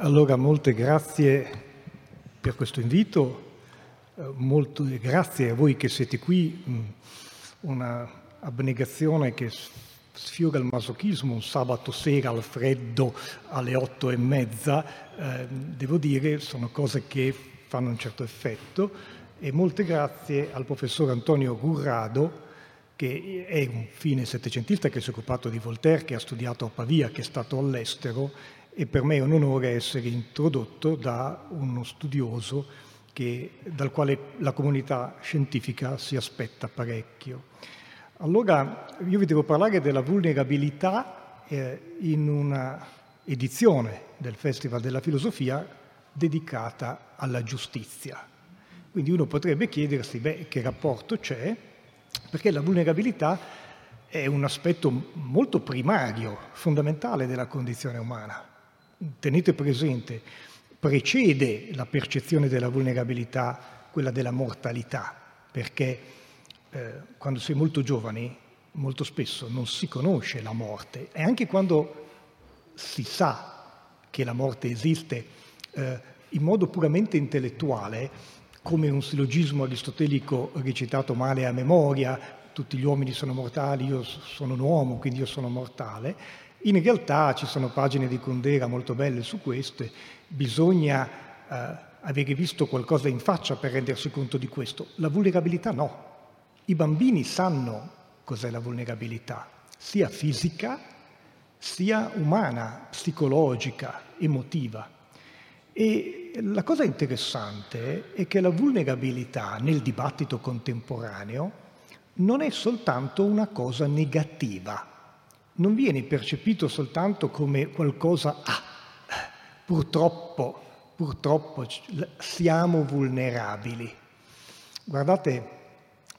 Allora, molte grazie per questo invito, eh, molte grazie a voi che siete qui, mm, una abnegazione che sfiora il masochismo, un sabato sera al freddo alle otto e mezza, eh, devo dire, sono cose che fanno un certo effetto e molte grazie al professor Antonio Gurrado, che è un fine settecentista che si è occupato di Voltaire, che ha studiato a Pavia, che è stato all'estero e per me è un onore essere introdotto da uno studioso che, dal quale la comunità scientifica si aspetta parecchio. Allora io vi devo parlare della vulnerabilità eh, in una edizione del Festival della Filosofia dedicata alla giustizia. Quindi uno potrebbe chiedersi, beh, che rapporto c'è? Perché la vulnerabilità è un aspetto molto primario, fondamentale della condizione umana. Tenete presente, precede la percezione della vulnerabilità quella della mortalità, perché eh, quando è molto giovani molto spesso non si conosce la morte. E anche quando si sa che la morte esiste eh, in modo puramente intellettuale, come un sillogismo aristotelico recitato male a memoria, tutti gli uomini sono mortali, io sono un uomo, quindi io sono mortale, in realtà ci sono pagine di Condera molto belle su questo, bisogna eh, avere visto qualcosa in faccia per rendersi conto di questo. La vulnerabilità no. I bambini sanno cos'è la vulnerabilità, sia fisica sia umana, psicologica, emotiva. E la cosa interessante è che la vulnerabilità nel dibattito contemporaneo non è soltanto una cosa negativa, non viene percepito soltanto come qualcosa, ah, purtroppo, purtroppo siamo vulnerabili. Guardate,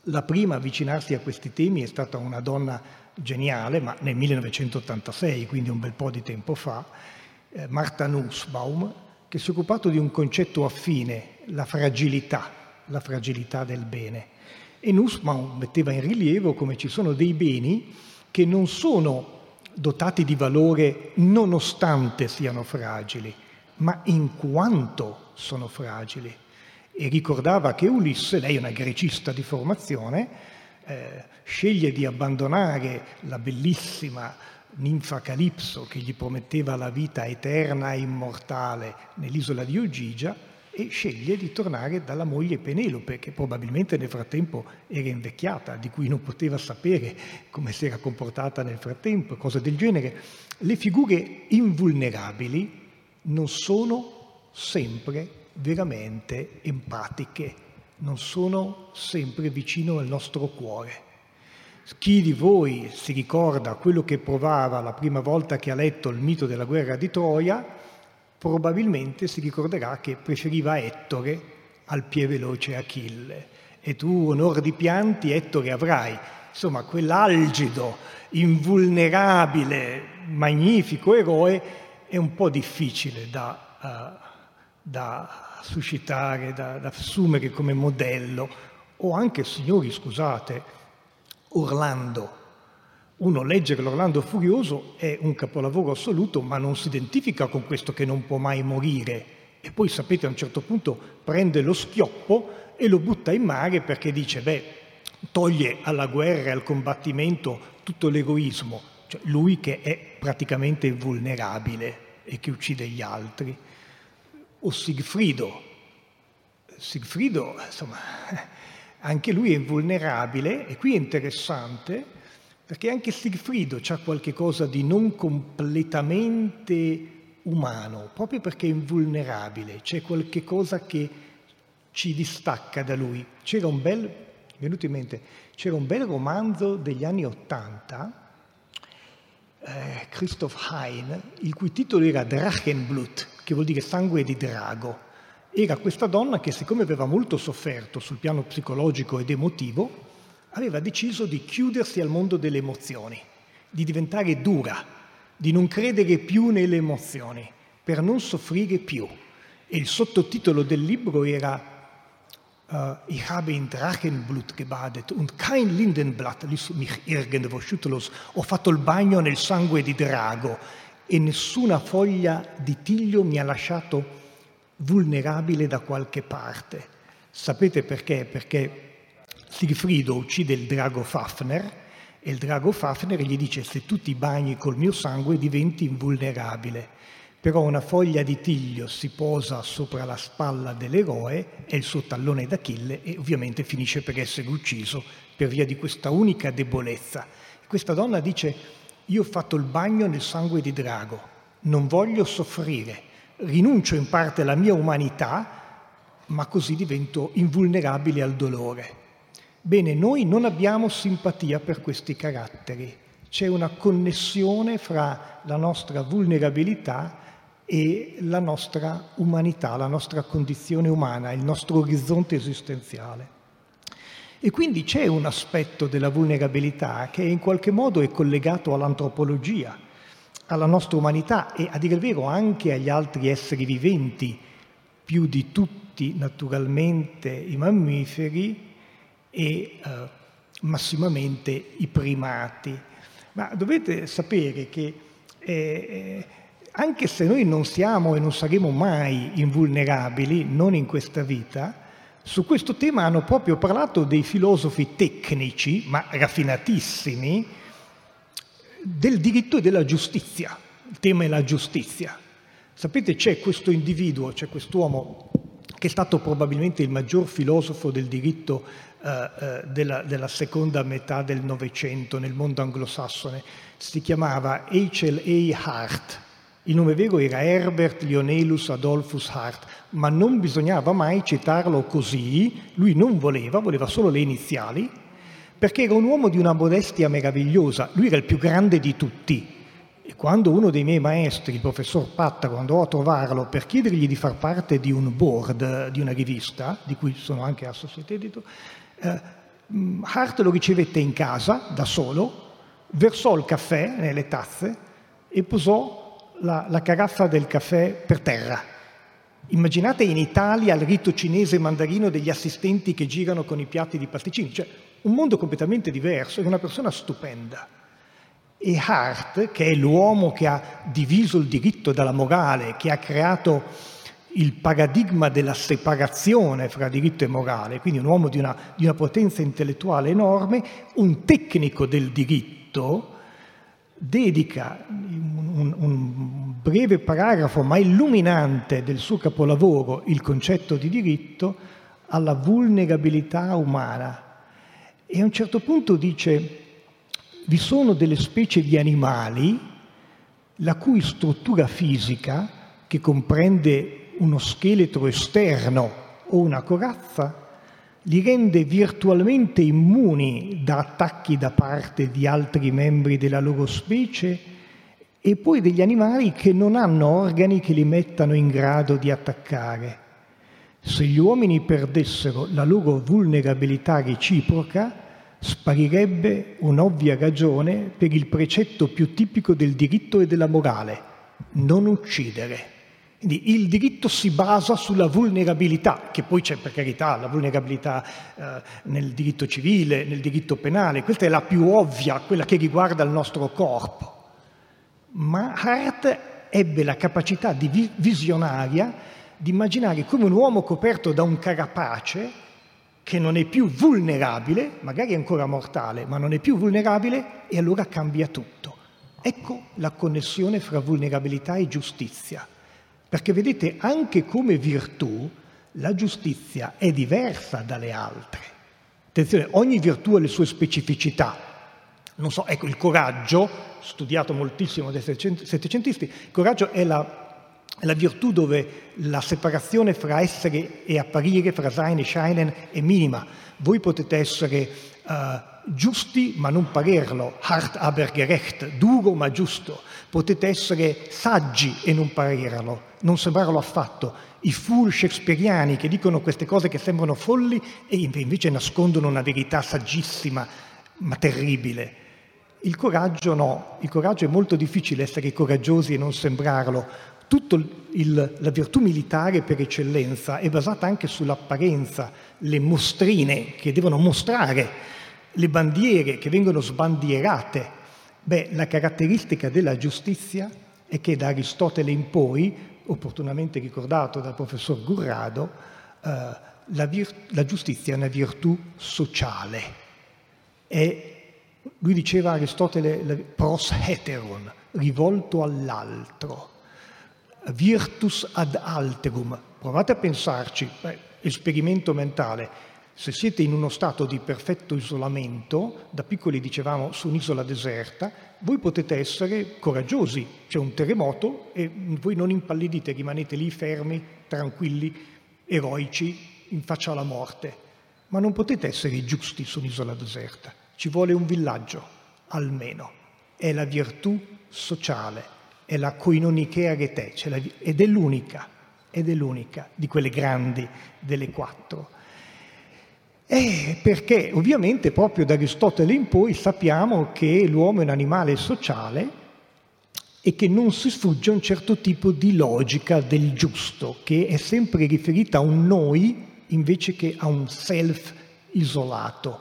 la prima a avvicinarsi a questi temi è stata una donna geniale, ma nel 1986, quindi un bel po' di tempo fa, eh, Marta Nussbaum, che si è occupato di un concetto affine, la fragilità, la fragilità del bene. E Nussbaum metteva in rilievo come ci sono dei beni che non sono dotati di valore nonostante siano fragili, ma in quanto sono fragili. E ricordava che Ulisse, lei è una grecista di formazione, eh, sceglie di abbandonare la bellissima ninfa Calipso che gli prometteva la vita eterna e immortale nell'isola di Ogigia e sceglie di tornare dalla moglie Penelope, che probabilmente nel frattempo era invecchiata, di cui non poteva sapere come si era comportata nel frattempo, cose del genere. Le figure invulnerabili non sono sempre veramente empatiche, non sono sempre vicino al nostro cuore. Chi di voi si ricorda quello che provava la prima volta che ha letto il mito della guerra di Troia, probabilmente si ricorderà che preferiva Ettore al più veloce Achille. E tu, onor di pianti, Ettore avrai. Insomma, quell'algido, invulnerabile, magnifico eroe è un po' difficile da, uh, da suscitare, da, da assumere come modello. O anche, signori, scusate, Orlando. Uno legge l'Orlando Furioso è un capolavoro assoluto, ma non si identifica con questo che non può mai morire. E poi, sapete, a un certo punto prende lo schioppo e lo butta in mare perché dice, beh, toglie alla guerra e al combattimento tutto l'egoismo, cioè lui che è praticamente vulnerabile e che uccide gli altri. O Sigfrido. Sigfrido, insomma, anche lui è invulnerabile e qui è interessante perché anche Sigfrido ha qualche cosa di non completamente umano, proprio perché è invulnerabile, c'è qualche cosa che ci distacca da lui. C'era un bel, venuto in mente, c'era un bel romanzo degli anni Ottanta, eh, Christoph Hein, il cui titolo era Drachenblut, che vuol dire sangue di drago era questa donna che, siccome aveva molto sofferto sul piano psicologico ed emotivo, aveva deciso di chiudersi al mondo delle emozioni, di diventare dura, di non credere più nelle emozioni, per non soffrire più. E il sottotitolo del libro era Uh, ich habe in Drachenblut gebadet und kein Lindenblatt ließ mich irgendwo schüttellos. Ho fatto il bagno nel sangue di drago e nessuna foglia di tiglio mi ha lasciato vulnerabile da qualche parte. Sapete perché? Perché Sigfrido uccide il drago Fafner e il drago Fafner gli dice se tu ti bagni col mio sangue diventi invulnerabile. Però una foglia di tiglio si posa sopra la spalla dell'eroe, è il suo tallone d'Achille e ovviamente finisce per essere ucciso per via di questa unica debolezza. Questa donna dice io ho fatto il bagno nel sangue di drago, non voglio soffrire, rinuncio in parte alla mia umanità, ma così divento invulnerabile al dolore. Bene, noi non abbiamo simpatia per questi caratteri, c'è una connessione fra la nostra vulnerabilità e la nostra umanità, la nostra condizione umana, il nostro orizzonte esistenziale. E quindi c'è un aspetto della vulnerabilità che in qualche modo è collegato all'antropologia, alla nostra umanità e a dire il vero anche agli altri esseri viventi, più di tutti naturalmente i mammiferi e eh, massimamente i primati. Ma dovete sapere che eh, anche se noi non siamo e non saremo mai invulnerabili, non in questa vita, su questo tema hanno proprio parlato dei filosofi tecnici, ma raffinatissimi, del diritto e della giustizia. Il tema è la giustizia. Sapete, c'è questo individuo, c'è quest'uomo che è stato probabilmente il maggior filosofo del diritto eh, eh, della, della, seconda metà del Novecento nel mondo anglosassone. Si chiamava H.L.A. Hart. Il nome vero era Herbert Lionelus Adolphus Hart, ma non bisognava mai citarlo così, lui non voleva, voleva solo le iniziali, perché era un uomo di una modestia meravigliosa, lui era il più grande di tutti. E quando uno dei miei maestri, il professor Pattaro, andò a trovarlo per chiedergli di far parte di un board di una rivista, di cui sono anche associate editor, eh, Hart lo ricevette in casa da solo, versò il caffè nelle tazze e posò la, la caraffa del caffè per terra Immaginate in Italia il rito cinese mandarino degli assistenti che girano con i piatti di pasticcini, cioè un mondo completamente diverso, è una persona stupenda. E Hart, che è l'uomo che ha diviso il diritto dalla morale, che ha creato il paradigma della separazione fra diritto e morale, quindi un uomo di una, di una potenza intellettuale enorme, un tecnico del diritto, dedica un, un, breve paragrafo ma illuminante del suo capolavoro, il concetto di diritto, alla vulnerabilità umana. E a un certo punto dice, vi sono delle specie di animali la cui struttura fisica, che comprende uno scheletro esterno o una corazza, li rende virtualmente immuni da attacchi da parte di altri membri della loro specie e poi degli animali che non hanno organi che li mettano in grado di attaccare. Se gli uomini perdessero la loro vulnerabilità reciproca, sparirebbe un'ovvia ragione per il precetto più tipico del diritto e della morale, non uccidere. Quindi il diritto si basa sulla vulnerabilità, che poi c'è per carità la vulnerabilità eh, nel diritto civile, nel diritto penale, questa è la più ovvia, quella che riguarda il nostro corpo. Ma Hart ebbe la capacità di visionaria di immaginare come un uomo coperto da un carapace che non è più vulnerabile, magari è ancora mortale, ma non è più vulnerabile e allora cambia tutto. Ecco la connessione fra vulnerabilità e giustizia. Perché vedete, anche come virtù, la giustizia è diversa dalle altre. Attenzione, ogni virtù ha le sue specificità. Non so, ecco, il coraggio, studiato moltissimo dai settecentisti, il coraggio è la, la virtù dove la separazione fra essere e apparire, fra sein e scheinen, è minima. Voi potete essere uh, giusti ma non parerlo, hart aber gerecht, duro ma giusto. Potete essere saggi e non parerlo, non sembrarlo affatto. I fool shakespeariani che dicono queste cose che sembrano folli e invece nascondono una verità saggissima ma terribile. Il coraggio no, il coraggio è molto difficile essere coraggiosi e non sembrarlo. Tutta la virtù militare per eccellenza è basata anche sull'apparenza, le mostrine che devono mostrare le bandiere che vengono sbandierate. Beh, la caratteristica della giustizia è che da Aristotele in poi, opportunamente ricordato dal professor Gurrado, eh, la, vir- la, giustizia è una virtù sociale. È, lui diceva Aristotele pros heteron, rivolto all'altro, virtus ad alterum. Provate a pensarci, beh, esperimento mentale. Se siete in uno stato di perfetto isolamento, da piccoli dicevamo su un'isola deserta, voi potete essere coraggiosi, c'è un terremoto e voi non impallidite, rimanete lì fermi, tranquilli, eroici, in faccia alla morte. Ma non potete essere giusti su un'isola deserta, ci vuole un villaggio, almeno. È la virtù sociale, è la koinonichea rete, ed è l'unica, ed è l'unica di quelle grandi delle quattro. Eh, perché ovviamente proprio da Aristotele in poi sappiamo che l'uomo è un animale sociale e che non si sfugge a un certo tipo di logica del giusto, che è sempre riferita a un noi invece che a un self isolato.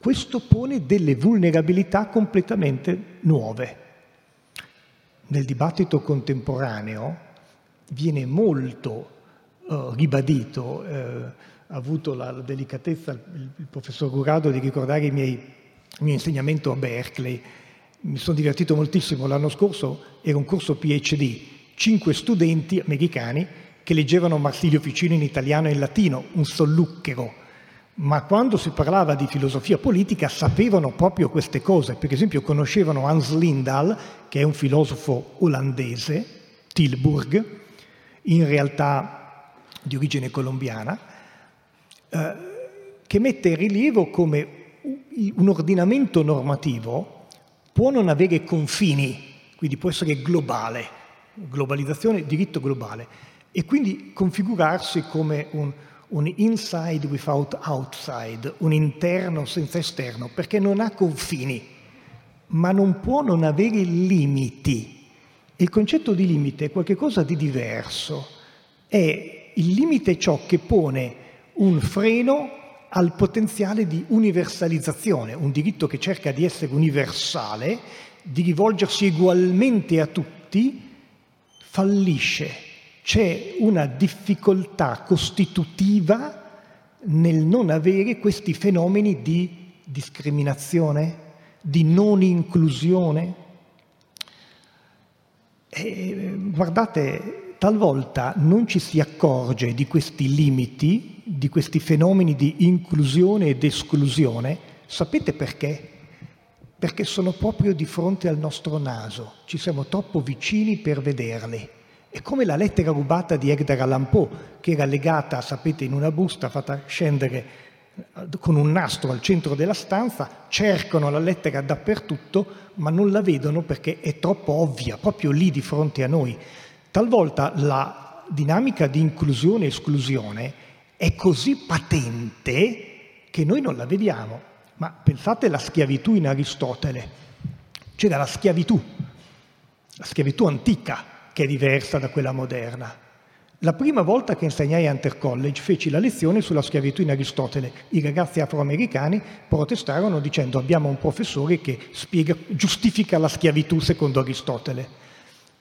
Questo pone delle vulnerabilità completamente nuove. Nel dibattito contemporaneo viene molto uh, ribadito ha avuto la, delicatezza il, il, professor Gurado di ricordare i miei, il mio insegnamento a Berkeley. Mi sono divertito moltissimo. L'anno scorso era un corso PhD, cinque studenti americani che leggevano Marsilio Ficino in italiano e in latino, un solluchero. Ma quando si parlava di filosofia politica sapevano proprio queste cose. Per esempio conoscevano Hans Lindahl, che è un filosofo olandese, Tilburg, in realtà di origine colombiana, che mette in rilievo come un ordinamento normativo può non avere confini, quindi può essere globale, globalizzazione, diritto globale, e quindi configurarsi come un, un inside without outside, un interno senza esterno, perché non ha confini, ma non può non avere limiti. Il concetto di limite è qualcosa di diverso, è il limite ciò che pone un freno al potenziale di universalizzazione, un diritto che cerca di essere universale, di rivolgersi ugualmente a tutti, fallisce. C'è una difficoltà costitutiva nel non avere questi fenomeni di discriminazione, di non inclusione. E, guardate, talvolta non ci si accorge di questi limiti di questi fenomeni di inclusione ed esclusione, sapete perché? Perché sono proprio di fronte al nostro naso, ci siamo troppo vicini per vederli. È come la lettera rubata di Edgar Allan Poe, che era legata, sapete, in una busta fatta scendere eh, con un nastro al centro della stanza, cercano la lettera dappertutto, ma non la vedono perché è troppo ovvia, proprio lì di fronte a noi. Talvolta la dinamica di inclusione e esclusione è così patente che noi non la vediamo. Ma pensate alla schiavitù in Aristotele. C'era la schiavitù, la schiavitù antica, che è diversa da quella moderna. La prima volta che insegnai a Hunter College feci la lezione sulla schiavitù in Aristotele. I ragazzi afroamericani protestarono dicendo abbiamo un professore che spiega, giustifica la schiavitù secondo Aristotele.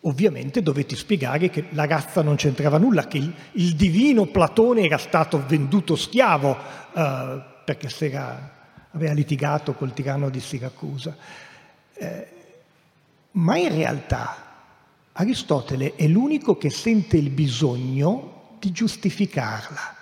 Ovviamente dovete spiegare che la razza non c'entrava nulla, che il, il divino Platone era stato venduto schiavo eh, perché era, aveva litigato col tiranno di Siracusa. Eh, ma in realtà Aristotele è l'unico che sente il bisogno di giustificarla.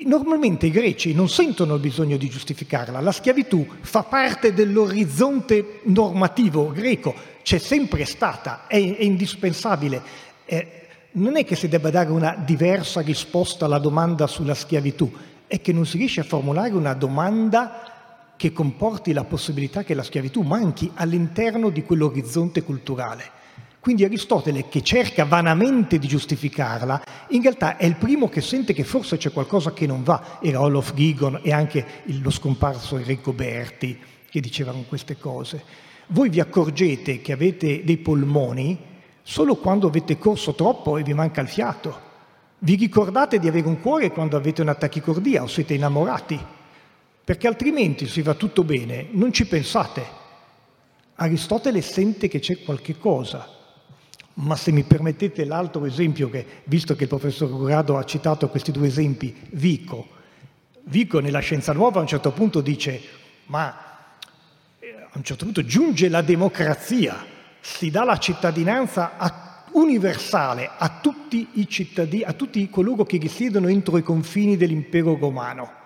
Normalmente i greci non sentono il bisogno di giustificarla, la schiavitù fa parte dell'orizzonte normativo greco, c'è sempre stata, è, è indispensabile. Eh, non è che si debba dare una diversa risposta alla domanda sulla schiavitù, è che non si riesce a formulare una domanda che comporti la possibilità che la schiavitù manchi all'interno di quell'orizzonte culturale. Quindi Aristotele, che cerca vanamente di giustificarla, in realtà è il primo che sente che forse c'è qualcosa che non va. Era Olof Gigon e anche lo scomparso Enrico Berti che dicevano queste cose. Voi vi accorgete che avete dei polmoni solo quando avete corso troppo e vi manca il fiato. Vi ricordate di avere un cuore quando avete una tachicordia o siete innamorati, perché altrimenti se va tutto bene non ci pensate. Aristotele sente che c'è qualche cosa Ma se mi permettete l'altro esempio, che, visto che il professor Corrado ha citato questi due esempi, Vico. Vico nella Scienza Nuova a un certo punto dice, ma eh, a un certo punto giunge la democrazia, si dà la cittadinanza a, universale a tutti i cittadini, a tutti coloro che risiedono entro i confini dell'impero romano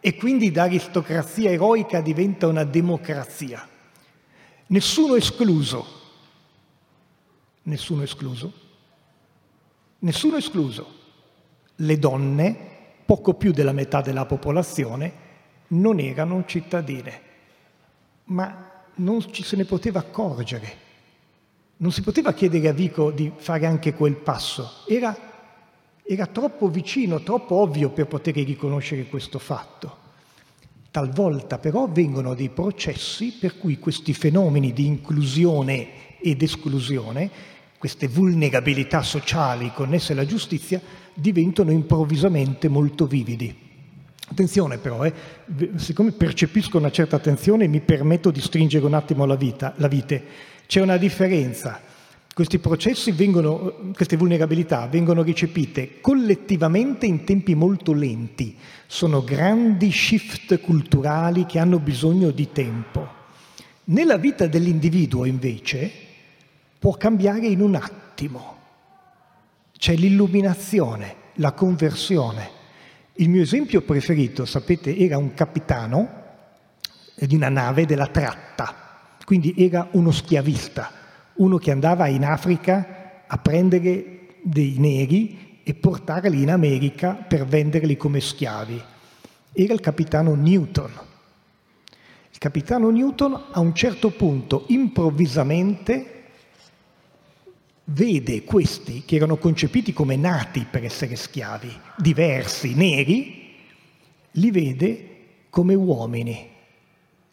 e quindi da aristocrazia eroica diventa una democrazia. Nessuno escluso, nessuno escluso, nessuno escluso. Le donne, poco più della metà della popolazione, non erano cittadine, ma non ci se ne poteva accorgere non si poteva chiedere a Vico di fare anche quel passo, era, era troppo vicino, troppo ovvio per poter riconoscere questo fatto. Talvolta però avvengono dei processi per cui questi fenomeni di inclusione ed esclusione, queste vulnerabilità sociali connesse alla giustizia, diventano improvvisamente molto vividi. Attenzione però, eh, siccome percepisco una certa attenzione mi permetto di stringere un attimo la, vita, la vite. C'è una differenza. Questi processi vengono, queste vulnerabilità vengono recepite collettivamente in tempi molto lenti. Sono grandi shift culturali che hanno bisogno di tempo. Nella vita dell'individuo, invece, può cambiare in un attimo. C'è l'illuminazione, la conversione. Il mio esempio preferito, sapete, era un capitano di una nave della tratta quindi era uno schiavista, uno che andava in Africa a prendere dei neri e portarli in America per venderli come schiavi. Era il capitano Newton. Il capitano Newton a un certo punto improvvisamente vede questi che erano concepiti come nati per essere schiavi, diversi, neri, li vede come uomini,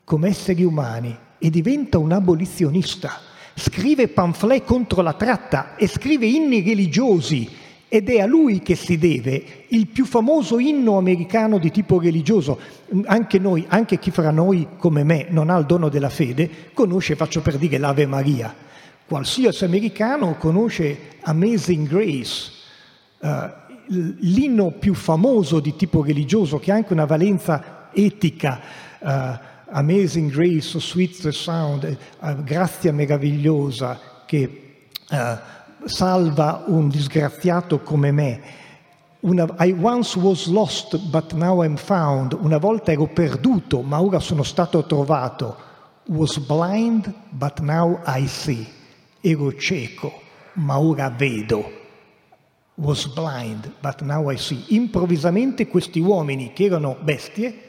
come esseri umani e diventa un abolizionista. Scrive pamphlet contro la tratta e scrive inni religiosi ed è a lui che si deve il più famoso inno americano di tipo religioso. Anche noi, anche chi fra noi come me non ha il dono della fede, conosce, faccio per dire, l'Ave Maria. Qualsiasi americano conosce Amazing Grace, uh, l'inno più famoso di tipo religioso che ha anche una valenza etica. Uh, Amazing Grace, Sweet Sound, uh, grazia meravigliosa che uh, salva un disgraziato come me. Una, I once was lost but now I'm found. Una volta ero perduto ma ora sono stato trovato. Was blind but now I see. Ero cieco ma ora vedo. Was blind but now I see. Improvvisamente questi uomini che erano bestie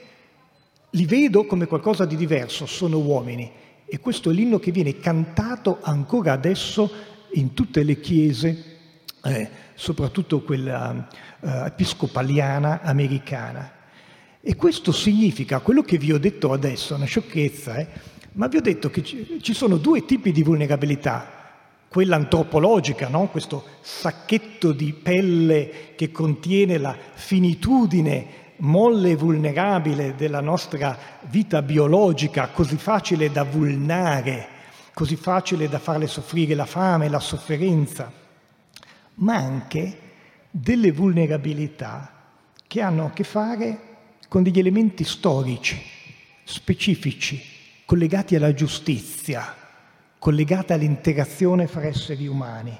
li vedo come qualcosa di diverso, sono uomini. E questo è l'inno che viene cantato ancora adesso in tutte le chiese, eh, soprattutto quella eh, episcopaliana americana. E questo significa, quello che vi ho detto adesso, una sciocchezza, eh, ma vi ho detto che ci sono due tipi di vulnerabilità. Quella antropologica, no? questo sacchetto di pelle che contiene la finitudine molle e vulnerabile della nostra vita biologica, così facile da vulnare, così facile da farle soffrire la fame, la sofferenza, ma anche delle vulnerabilità che hanno a che fare con degli elementi storici, specifici, collegati alla giustizia, collegati all'interazione fra esseri umani.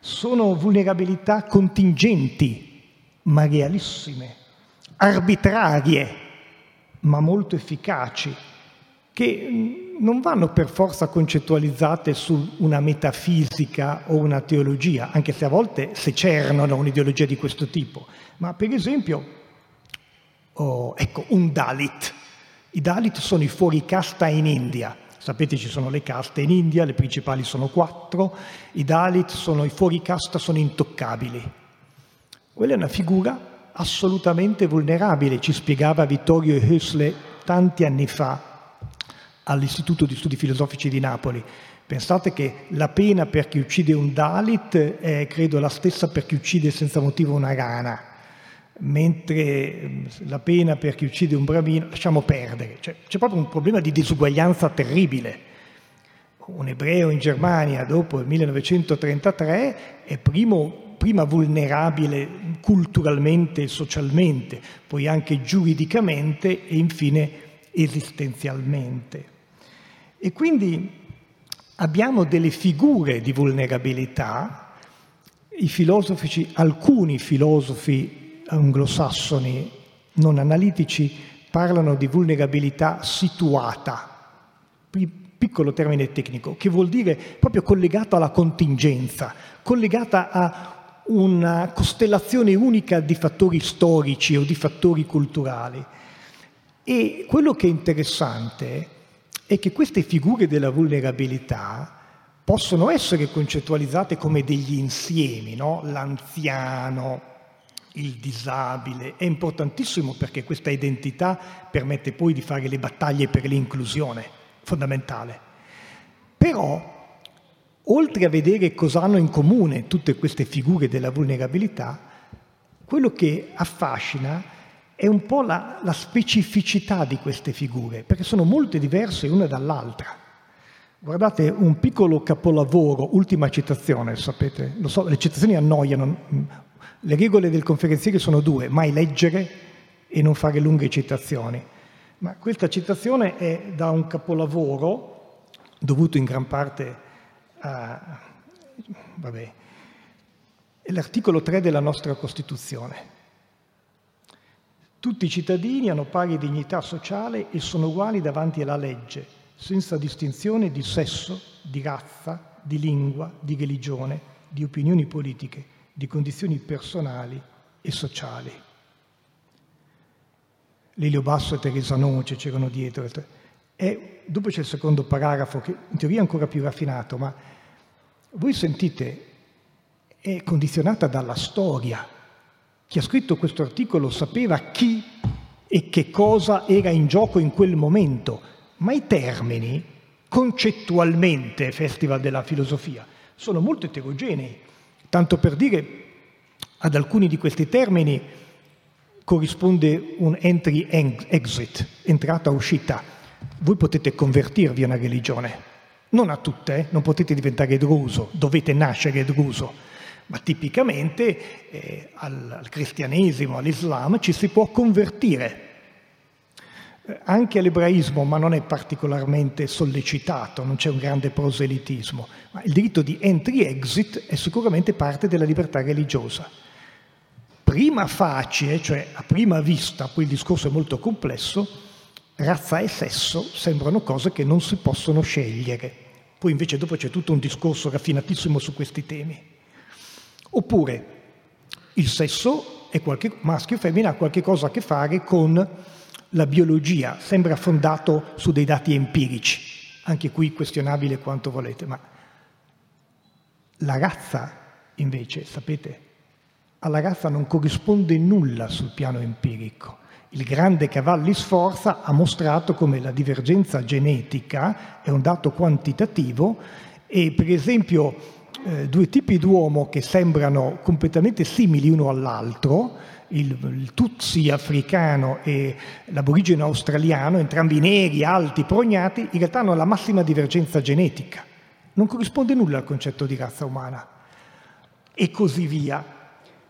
Sono vulnerabilità contingenti, ma realissime, arbitrarie, ma molto efficaci, che mm, non vanno per forza concettualizzate su una metafisica o una teologia, anche se a volte secernono un'ideologia di questo tipo. Ma per esempio, oh, ecco, un Dalit. I Dalit sono i fuoricasta in India. Sapete ci sono le caste in India, le principali sono quattro. I Dalit sono i fuoricasta, sono intoccabili. Quella è una figura assolutamente vulnerabile, ci spiegava Vittorio Hösle tanti anni fa all'Istituto di Studi Filosofici di Napoli. Pensate che la pena per chi uccide un Dalit è credo la stessa per chi uccide senza motivo una rana, mentre mm, la pena per chi uccide un bravino lasciamo perdere. Cioè, c'è proprio un problema di disuguaglianza terribile. un ebreo in Germania dopo il 1933 è primo, prima vulnerabile culturalmente e socialmente, poi anche giuridicamente e infine esistenzialmente. E quindi abbiamo delle figure di vulnerabilità, i filosofi, alcuni filosofi anglosassoni non analitici parlano di vulnerabilità situata, piccolo termine tecnico, che vuol dire proprio collegata alla contingenza, collegata a una costellazione unica di fattori storici o di fattori culturali. E quello che è interessante è che queste figure della vulnerabilità possono essere concettualizzate come degli insiemi, no? l'anziano, il disabile. È importantissimo perché questa identità permette poi di fare le battaglie per l'inclusione, fondamentale. Però, oltre a vedere cosa hanno in comune tutte queste figure della vulnerabilità, quello che affascina è un po' la, la specificità di queste figure, perché sono molto diverse una dall'altra. Guardate, un piccolo capolavoro, ultima citazione, sapete, lo so, le citazioni annoiano, le regole del conferenziere sono due, mai leggere e non fare lunghe citazioni. Ma questa citazione è da un capolavoro dovuto in gran parte a... Vabbè, è l'articolo 3 della nostra Costituzione. Tutti i cittadini hanno pari dignità sociale e sono uguali davanti alla legge, senza distinzione di sesso, di razza, di lingua, di religione, di opinioni politiche di condizioni personali e sociali. Lelio Basso e Teresa Noce c'erano dietro. E dopo c'è il secondo paragrafo, che in teoria è ancora più raffinato, ma voi sentite, è condizionata dalla storia. Chi ha scritto questo articolo sapeva chi e che cosa era in gioco in quel momento, ma i termini, concettualmente, Festival della Filosofia, sono molto eterogenei. Tanto per dire, ad alcuni di questi termini corrisponde un entry-exit, entrata-uscita. Voi potete convertirvi a una religione, non a tutte, eh? non potete diventare druso, dovete nascere druso, ma tipicamente eh, al, al cristianesimo, all'Islam ci si può convertire anche all'ebraismo, ma non è particolarmente sollecitato, non c'è un grande proselitismo. Ma il diritto di entry-exit è sicuramente parte della libertà religiosa. Prima facie, cioè a prima vista, poi il discorso è molto complesso, razza e sesso sembrano cose che non si possono scegliere. Poi invece dopo c'è tutto un discorso raffinatissimo su questi temi. Oppure il sesso è qualche, maschio o femmina ha qualche cosa a che fare con la biologia sembra fondato su dei dati empirici, anche qui questionabile quanto volete, ma la razza invece, sapete, alla razza non corrisponde nulla sul piano empirico. Il grande Cavalli Sforza ha mostrato come la divergenza genetica è un dato quantitativo e per esempio eh, due tipi d'uomo che sembrano completamente simili uno all'altro, il, il Tutsi africano e l'aborigene australiano, entrambi neri, alti, prognati, in realtà hanno la massima divergenza genetica. Non corrisponde nulla al concetto di razza umana. E così via.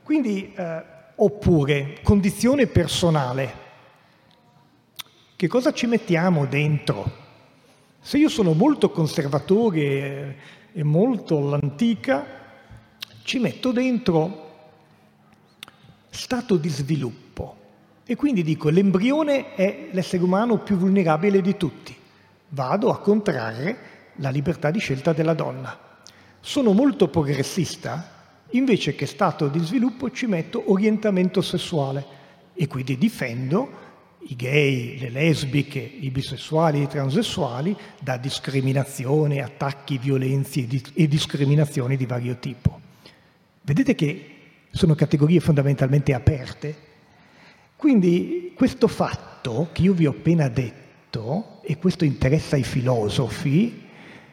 Quindi, eh, oppure, condizione personale. Che cosa ci mettiamo dentro? Se io sono molto conservatore e molto all'antica, ci metto dentro stato di sviluppo. E quindi dico, l'embrione è l'essere umano più vulnerabile di tutti. Vado a contrarre la libertà di scelta della donna. Sono molto progressista, invece che stato di sviluppo ci metto orientamento sessuale e quindi difendo i gay, le lesbiche, i bisessuali e i transessuali da discriminazione, attacchi, violenze e discriminazioni di vario tipo. Vedete che sono categorie fondamentalmente aperte. Quindi questo fatto che io vi ho appena detto, e questo interessa ai filosofi,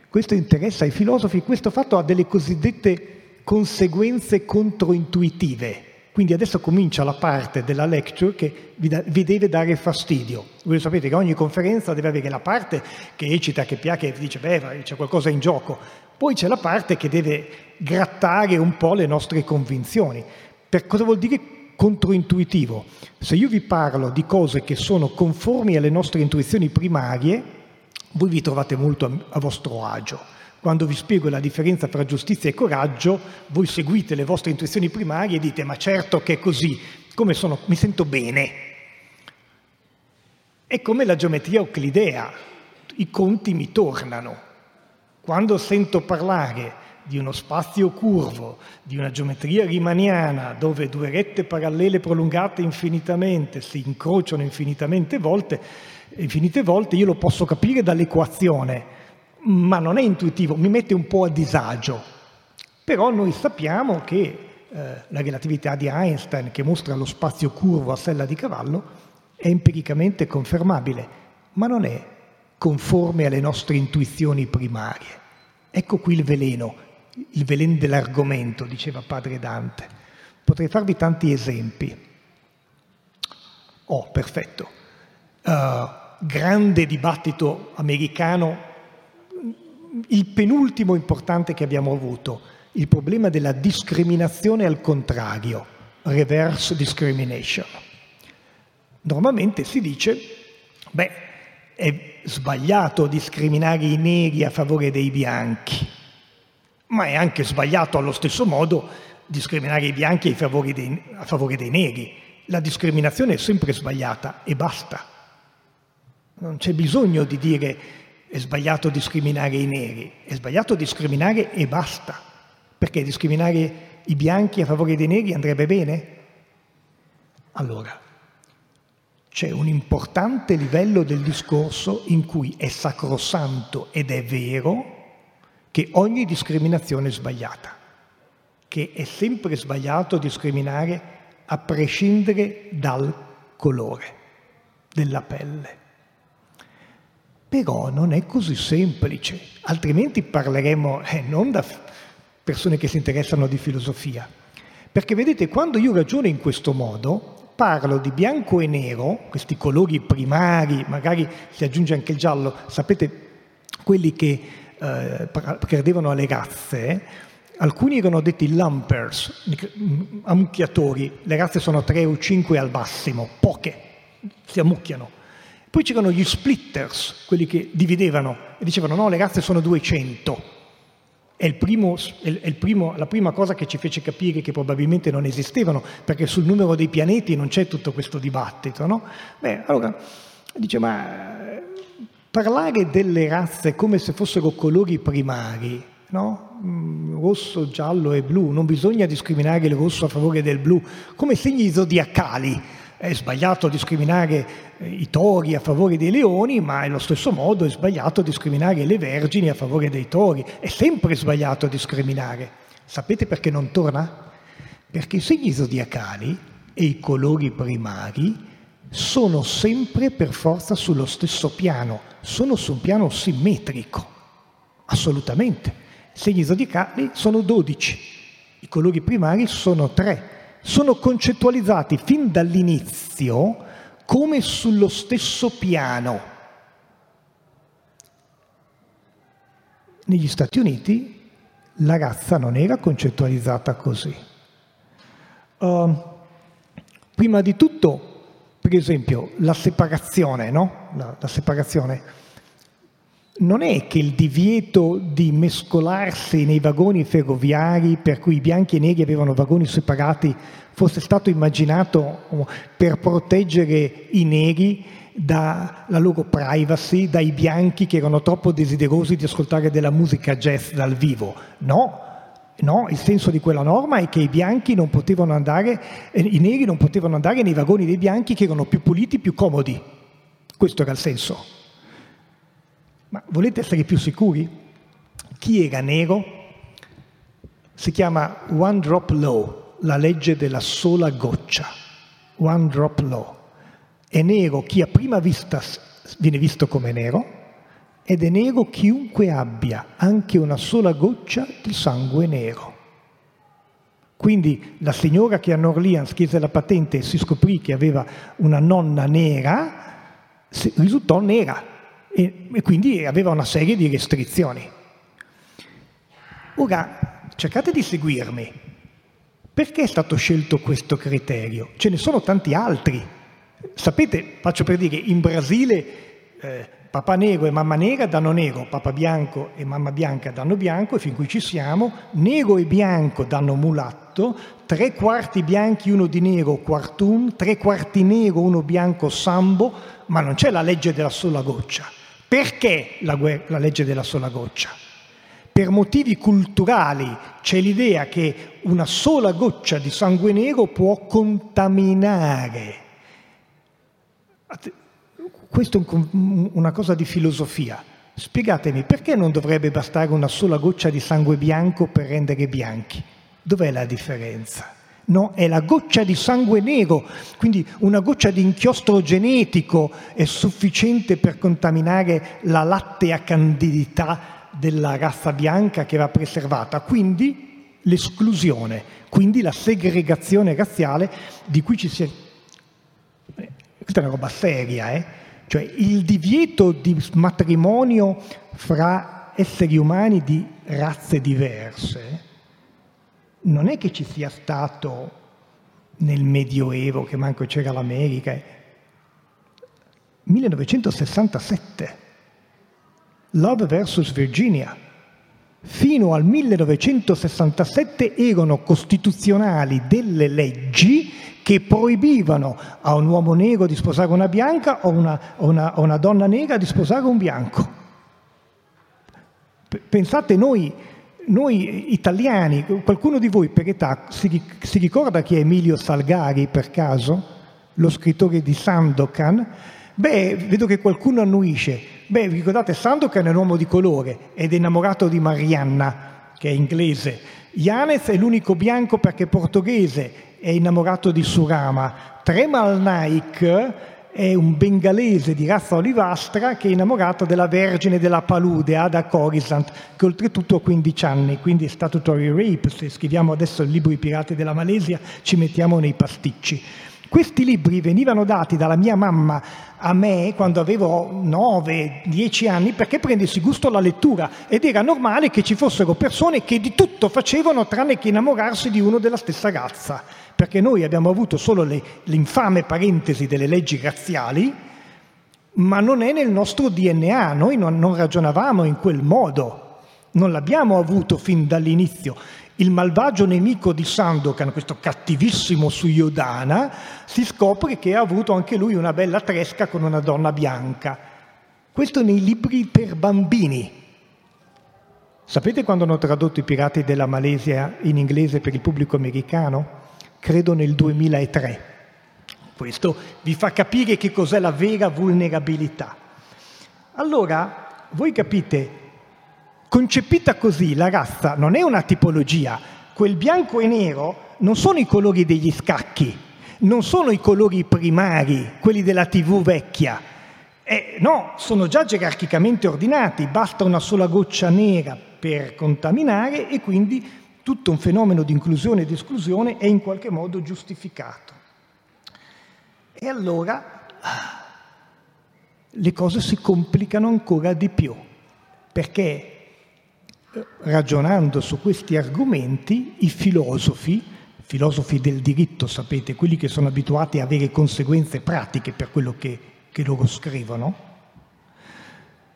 questo interessa ai filosofi, questo fatto ha delle cosiddette conseguenze controintuitive. Quindi adesso comincia la parte della lecture che vi, da, vi, deve dare fastidio. Voi sapete che ogni conferenza deve avere la parte che eccita, che piace, che dice beh, c'è qualcosa in gioco. Poi c'è la parte che deve grattare un po' le nostre convinzioni. Per cosa vuol dire controintuitivo? Se io vi parlo di cose che sono conformi alle nostre intuizioni primarie, voi vi trovate molto a, a vostro agio. Quando vi spiego la differenza tra giustizia e coraggio, voi seguite le vostre intuizioni primarie e dite ma certo che è così, come sono, mi sento bene. È come la geometria euclidea, i conti mi tornano. Quando sento parlare di uno spazio curvo, di una geometria rimaniana dove due rette parallele prolungate infinitamente si incrociano infinitamente volte, infinite volte, io lo posso capire dall'equazione, ma non è intuitivo, mi mette un po' a disagio. Però noi sappiamo che eh, la relatività di Einstein, che mostra lo spazio curvo a sella di cavallo, è empiricamente confermabile, ma non è conforme alle nostre intuizioni primarie. Ecco qui il veleno, il veleno dell'argomento, diceva padre Dante. Potrei farvi tanti esempi. Oh, perfetto. Uh, grande dibattito americano, il penultimo importante che abbiamo avuto, il problema della discriminazione al contrario, reverse discrimination. Normalmente si dice, beh, è sbagliato discriminare i neri a favore dei bianchi ma è anche sbagliato allo stesso modo discriminare i bianchi a favore dei, a favore dei neri. La discriminazione è sempre sbagliata e basta. Non c'è bisogno di dire è sbagliato discriminare i neri, è sbagliato discriminare e basta. Perché discriminare i bianchi a favore dei neri andrebbe bene? Allora, c'è un importante livello del discorso in cui è sacrosanto ed è vero che ogni discriminazione è sbagliata, che è sempre sbagliato discriminare a prescindere dal colore della pelle. Però non è così semplice, altrimenti parleremo eh, non da persone che si interessano di filosofia. Perché vedete, quando io ragiono in questo modo, parlo di bianco e nero, questi colori primari, magari si aggiunge anche il giallo, sapete quelli che eh, credevano alle razze, alcuni erano detti lumpers, ammucchiatori, le razze sono tre o cinque al massimo, poche, si ammucchiano. Poi c'erano gli splitters, quelli che dividevano e dicevano no, le razze sono 200. È, primo, è primo, la prima cosa che ci fece capire che probabilmente non esistevano, perché sul numero dei pianeti non c'è tutto questo dibattito. No? Beh, allora dice, ma parlare delle razze come se fossero colori primari, no? Mm, rosso, giallo e blu, non bisogna discriminare il rosso a favore del blu, come segni zodiacali. È sbagliato discriminare eh, i tori a favore dei leoni, ma allo stesso modo è sbagliato discriminare le vergini a favore dei tori. È sempre sbagliato discriminare. Sapete perché non torna? Perché i segni zodiacali e i colori primari sono sempre per forza sullo stesso piano, sono su un piano simmetrico, assolutamente. I segni zodiacali sono 12, i colori primari sono 3, sono concettualizzati fin dall'inizio come sullo stesso piano. Negli Stati Uniti la razza non era concettualizzata così. Uh, prima di tutto per esempio, la separazione, no? La, la separazione. Non è che il divieto di mescolarsi nei vagoni ferroviari, per cui i bianchi e i neri avevano vagoni separati, fosse stato immaginato oh, per proteggere i neri dalla loro privacy, dai bianchi che erano troppo desiderosi di ascoltare della musica jazz dal vivo. No, No, il senso di quella norma è che i bianchi non potevano andare, eh, i neri non potevano andare nei vagoni dei bianchi che erano più puliti, più comodi. Questo era il senso. Ma volete essere più sicuri? Chi era nero? Si chiama One Drop Law, la legge della sola goccia. One Drop Law. È nero chi a prima vista viene visto come nero, ed è nero chiunque abbia anche una sola goccia di sangue nero. Quindi la signora che a New Orleans chiese la patente e si scoprì che aveva una nonna nera, risultò nera e, e quindi aveva una serie di restrizioni. Ora, cercate di seguirmi. Perché è stato scelto questo criterio? Ce ne sono tanti altri. Sapete, faccio per dire, in Brasile eh, papà nero e mamma nera danno nero, papà bianco e mamma bianca danno bianco e fin qui ci siamo, nero e bianco danno mulatto, tre quarti bianchi, uno di nero, quartun, tre quarti nero, uno bianco, sambo, ma non c'è la legge della sola goccia. Perché la, la legge della sola goccia? Per motivi culturali c'è l'idea che una sola goccia di sangue nero può contaminare. Questo è una cosa di filosofia. Spiegatemi perché non dovrebbe bastare una sola goccia di sangue bianco per rendere bianchi? Dov'è la differenza? No, è la goccia di sangue nero, quindi una goccia di inchiostro genetico è sufficiente per contaminare la lattea candidità della razza bianca che va preservata. Quindi l'esclusione, quindi la segregazione razziale di cui ci si è... Questa è una roba seria, eh? Cioè il divieto di matrimonio fra esseri umani di razze diverse non è che ci sia stato nel Medioevo, che manco c'era l'America, 1967, Love vs. Virginia. Fino al 1967 erano costituzionali delle leggi che proibivano a un uomo nero di sposare una bianca o una, una, una donna nera di sposare un bianco. Pensate noi noi italiani, qualcuno di voi per età si, si, ricorda chi è Emilio Salgari per caso? Lo scrittore di Sandokan? Beh, vedo che qualcuno annuisce. Beh, ricordate, Sandokan è un uomo di colore ed è innamorato di Marianna, che è inglese. Yanez è l'unico bianco perché è portoghese, è innamorato di Surama. Tremal Naik è un bengalese di razza olivastra che è innamorato della vergine della palude, Ada Corisant, che oltretutto ha 15 anni, quindi è statutory rape. Se scriviamo adesso il libro I pirati della Malesia ci mettiamo nei pasticci. Questi libri venivano dati dalla mia mamma a me quando avevo 9-10 anni perché prendessi gusto alla lettura ed era normale che ci fossero persone che di tutto facevano tranne che innamorarsi di uno della stessa razza perché noi abbiamo avuto solo le, l'infame parentesi delle leggi razziali, ma non è nel nostro DNA, noi non, non ragionavamo in quel modo, non l'abbiamo avuto fin dall'inizio. Il malvagio nemico di Sandokan, questo cattivissimo Suyodana, si scopre che ha avuto anche lui una bella tresca con una donna bianca. Questo nei libri per bambini. Sapete quando hanno tradotto i pirati della Malesia in inglese per il pubblico americano? Credo nel 2003. Questo vi fa capire che cos'è la vera vulnerabilità. Allora, voi capite, concepita così la razza non è una tipologia, quel bianco e nero non sono i colori degli scacchi, non sono i colori primari, quelli della TV vecchia. Eh, no, sono già gerarchicamente ordinati, basta una sola goccia nera per contaminare e quindi tutto un fenomeno di inclusione ed esclusione è in qualche modo giustificato. E allora le cose si complicano ancora di più, perché eh, ragionando su questi argomenti i filosofi, filosofi del diritto, sapete, quelli che sono abituati a avere conseguenze pratiche per quello che, che loro scrivono,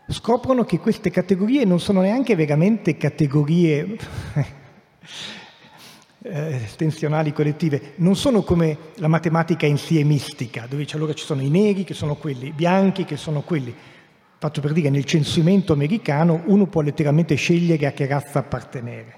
scoprono che queste categorie non sono neanche veramente categorie eh, tensionali collettive non sono come la matematica insiemistica, dove allora ci sono i neri che sono quelli, i bianchi che sono quelli. Fatto per dire, nel censimento americano uno può letteralmente scegliere a che razza appartenere.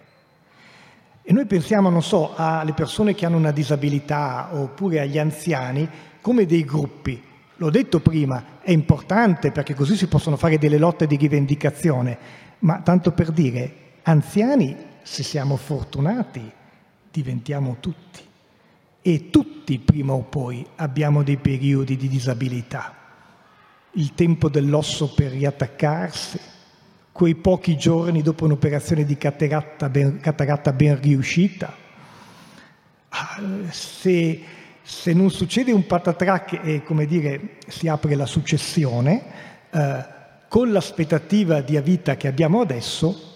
E noi pensiamo, non so, alle persone che hanno una disabilità oppure agli anziani come dei gruppi. L'ho detto prima, è importante perché così si possono fare delle lotte di rivendicazione, ma tanto per dire, anziani, se siamo fortunati, diventiamo tutti e tutti prima o poi abbiamo dei periodi di disabilità. Il tempo dell'osso per riattaccarsi, quei pochi giorni dopo un'operazione di cataratta ben, cataratta ben riuscita, se, se non succede un patatrac e come dire si apre la successione, eh, con l'aspettativa di vita che abbiamo adesso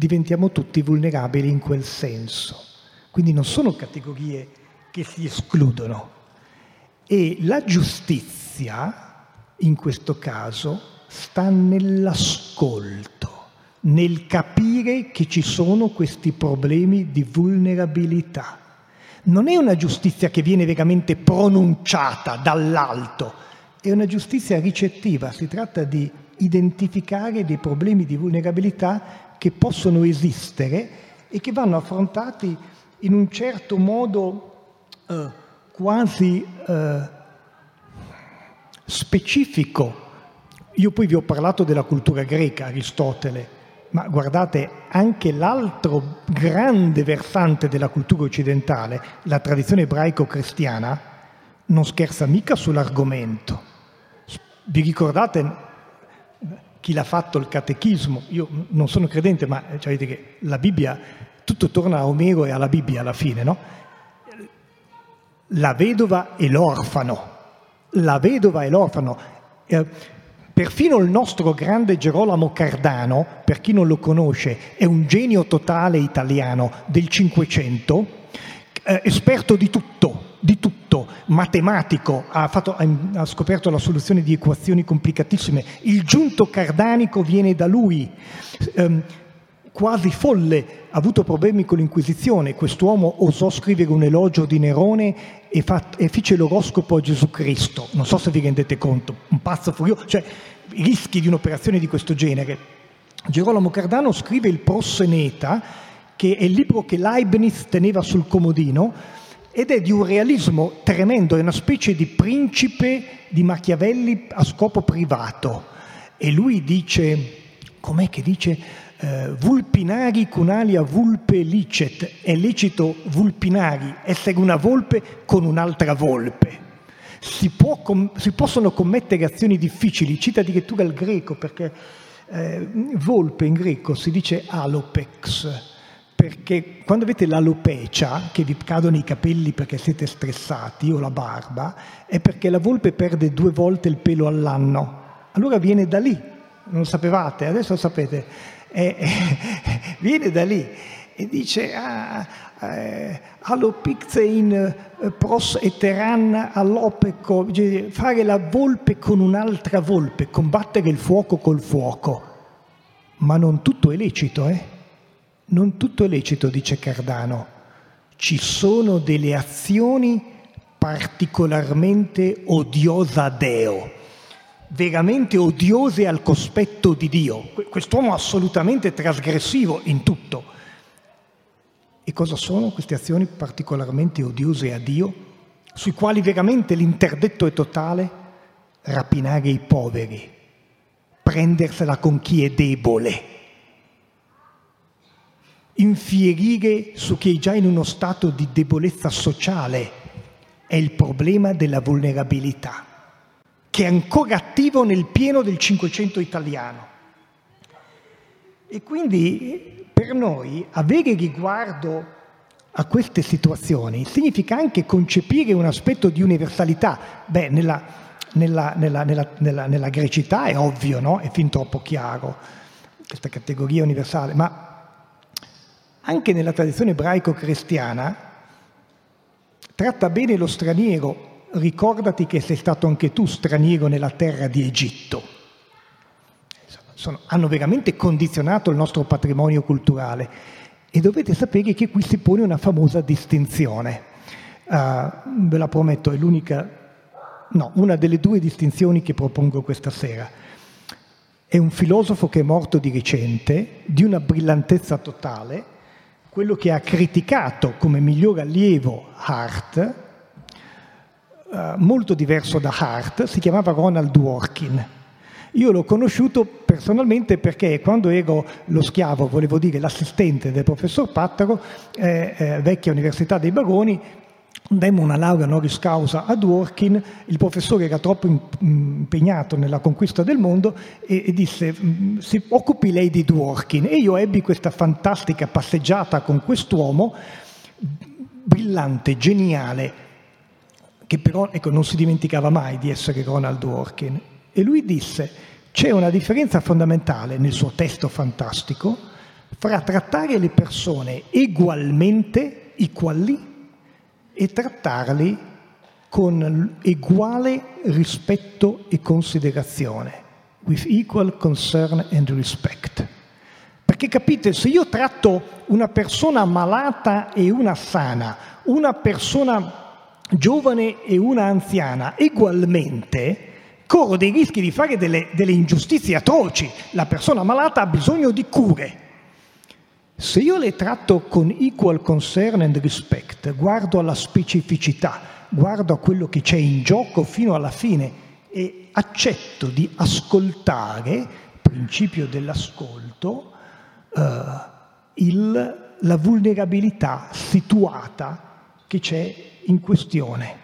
diventiamo tutti vulnerabili in quel senso. Quindi non sono categorie che si escludono. E la giustizia, in questo caso, sta nell'ascolto, nel capire che ci sono questi problemi di vulnerabilità. Non è una giustizia che viene veramente pronunciata dall'alto, è una giustizia ricettiva, si tratta di identificare dei problemi di vulnerabilità che possono esistere e che vanno affrontati in un certo modo eh, quasi eh, specifico io poi vi ho parlato della cultura greca, Aristotele, ma guardate, anche l'altro grande versante della cultura occidentale, la tradizione ebraico-cristiana, non scherza mica sull'argomento. Vi ricordate chi l'ha fatto il catechismo? Io non sono credente, ma cioè, che la Bibbia, tutto torna a Omero e alla Bibbia alla fine, no? La vedova e l'orfano. La vedova e l'orfano. Eh, Perfino il nostro grande Gerolamo Cardano, per chi non lo conosce, è un genio totale italiano del Cinquecento, eh, esperto di tutto, di tutto, matematico, ha, fatto, ha, scoperto la soluzione di equazioni complicatissime. Il giunto cardanico viene da lui. Um, quasi folle, ha avuto problemi con l'Inquisizione. Quest'uomo osò scrivere un elogio di Nerone e, fa, e fece l'oroscopo a Gesù Cristo. Non so se vi rendete conto, un pazzo furioso. Cioè, i rischi di un'operazione di questo genere. Gerolamo Cardano scrive il Prosseneta, che è il libro che Leibniz teneva sul comodino, ed è di un realismo tremendo, è una specie di principe di Machiavelli a scopo privato. E lui dice, com'è che dice? Uh, vulpinari cunalia vulpe licet, è lecito vulpinari, essere una volpe con un'altra volpe si, com- si, possono commettere azioni difficili, cita addirittura il greco perché eh, volpe in greco si dice alopex, perché quando avete l'alopecia, che vi cadono i capelli perché siete stressati, o la barba, è perché la volpe perde due volte il pelo all'anno. Allora viene da lì, non lo sapevate, adesso lo sapete, eh, eh, viene da lì e dice ah, eh, allopixein eh, pros eteran allopeco, fare la volpe con un'altra volpe, combattere il fuoco col fuoco. Ma non tutto è lecito, eh? Non tutto è lecito, dice Cardano. Ci sono delle azioni particolarmente odiose a Deo, veramente odiose al cospetto di Dio. Quest'uomo assolutamente trasgressivo in tutto e cosa sono queste azioni particolarmente odiose a Dio, sui quali veramente l'interdetto è totale? Rapinare i poveri, prendersela con chi è debole, infierire su chi è già in uno stato di debolezza sociale. È il problema della vulnerabilità, che è ancora attivo nel pieno del Cinquecento italiano. E quindi per noi avere riguardo a queste situazioni significa anche concepire un aspetto di universalità. Beh, nella, nella, nella, nella grecità è ovvio, no? è fin troppo chiaro questa categoria universale, ma anche nella tradizione ebraico-cristiana tratta bene lo straniero, ricordati che sei stato anche tu straniero nella terra di Egitto sono, hanno veramente condizionato il nostro patrimonio culturale. E dovete sapere che qui si pone una famosa distinzione. Uh, ve la prometto, è l'unica, no, una delle due distinzioni che propongo questa sera. È un filosofo che è morto di recente, di una brillantezza totale, quello che ha criticato come miglior allievo Hart, uh, molto diverso da Hart, si chiamava Ronald Dworkin. Io l'ho conosciuto personalmente perché quando ero lo schiavo, volevo dire l'assistente del professor Pattaro, eh, eh, vecchia Università dei Baroni, Demmo una laurea honoris causa a Dworkin, il professore era troppo impegnato nella conquista del mondo e, e disse mm, si occupi lei di Dworkin e io ebbi questa fantastica passeggiata con quest'uomo brillante, geniale, che però ecco, non si dimenticava mai di essere Ronald Dworkin. E lui disse, c'è una differenza fondamentale nel suo testo fantastico fra trattare le persone egualmente, equally, e trattarli con uguale rispetto e considerazione, with equal concern and respect. Perché capite, se io tratto una persona malata e una sana, una persona giovane e una anziana egualmente, corro dei rischi di fare delle, delle ingiustizie atroci. La persona malata ha bisogno di cure. Se io le tratto con equal concern and respect, guardo alla specificità, guardo a quello che c'è in gioco fino alla fine e accetto di ascoltare, principio dell'ascolto, eh, il, la vulnerabilità situata che c'è in questione.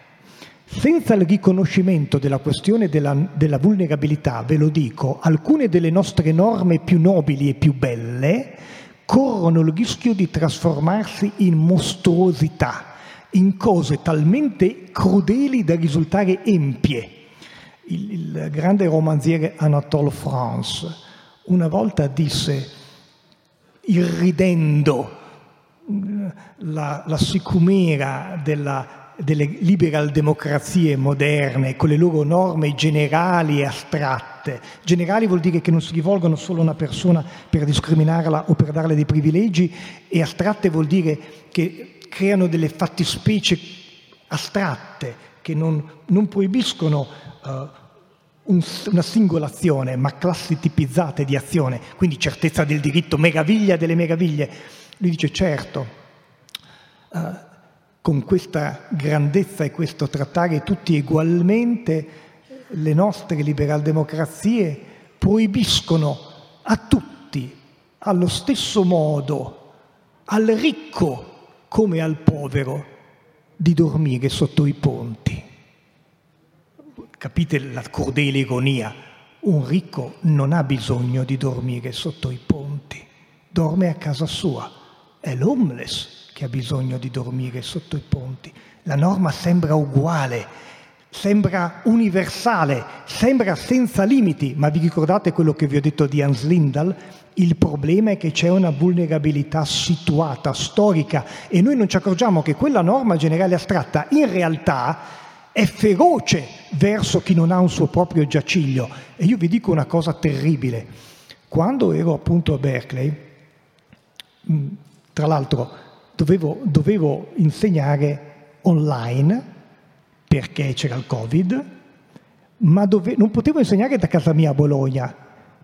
Senza il riconoscimento della questione della, della, vulnerabilità, ve lo dico, alcune delle nostre norme più nobili e più belle corrono il rischio di trasformarsi in mostruosità, in cose talmente crudeli da risultare empie. Il, il grande romanziere Anatole France una volta disse, irridendo la, la sicumera della delle liberal democrazie moderne con le loro norme generali e astratte. Generali vuol dire che non si rivolgono solo a una persona per discriminarla o per darle dei privilegi e astratte vuol dire che creano delle fattispecie astratte che non, non proibiscono uh, un, una singola azione ma classi tipizzate di azione, quindi certezza del diritto, meraviglia delle meraviglie. Lui dice certo, uh, con questa grandezza e questo trattare tutti ugualmente, le nostre liberal-democrazie proibiscono a tutti, allo stesso modo, al ricco come al povero, di dormire sotto i ponti. Capite la crudele ironia? Un ricco non ha bisogno di dormire sotto i ponti, dorme a casa sua, è l'homeless che ha bisogno di dormire sotto i ponti. La norma sembra uguale, sembra universale, sembra senza limiti, ma vi ricordate quello che vi ho detto di Hans Lindal? Il problema è che c'è una vulnerabilità situata, storica, e noi non ci accorgiamo che quella norma generale astratta in realtà è feroce verso chi non ha un suo proprio giaciglio. E io vi dico una cosa terribile. Quando ero appunto a Berkeley, tra l'altro dovevo, dovevo insegnare online perché c'era il Covid, ma dove, non potevo insegnare da casa mia a Bologna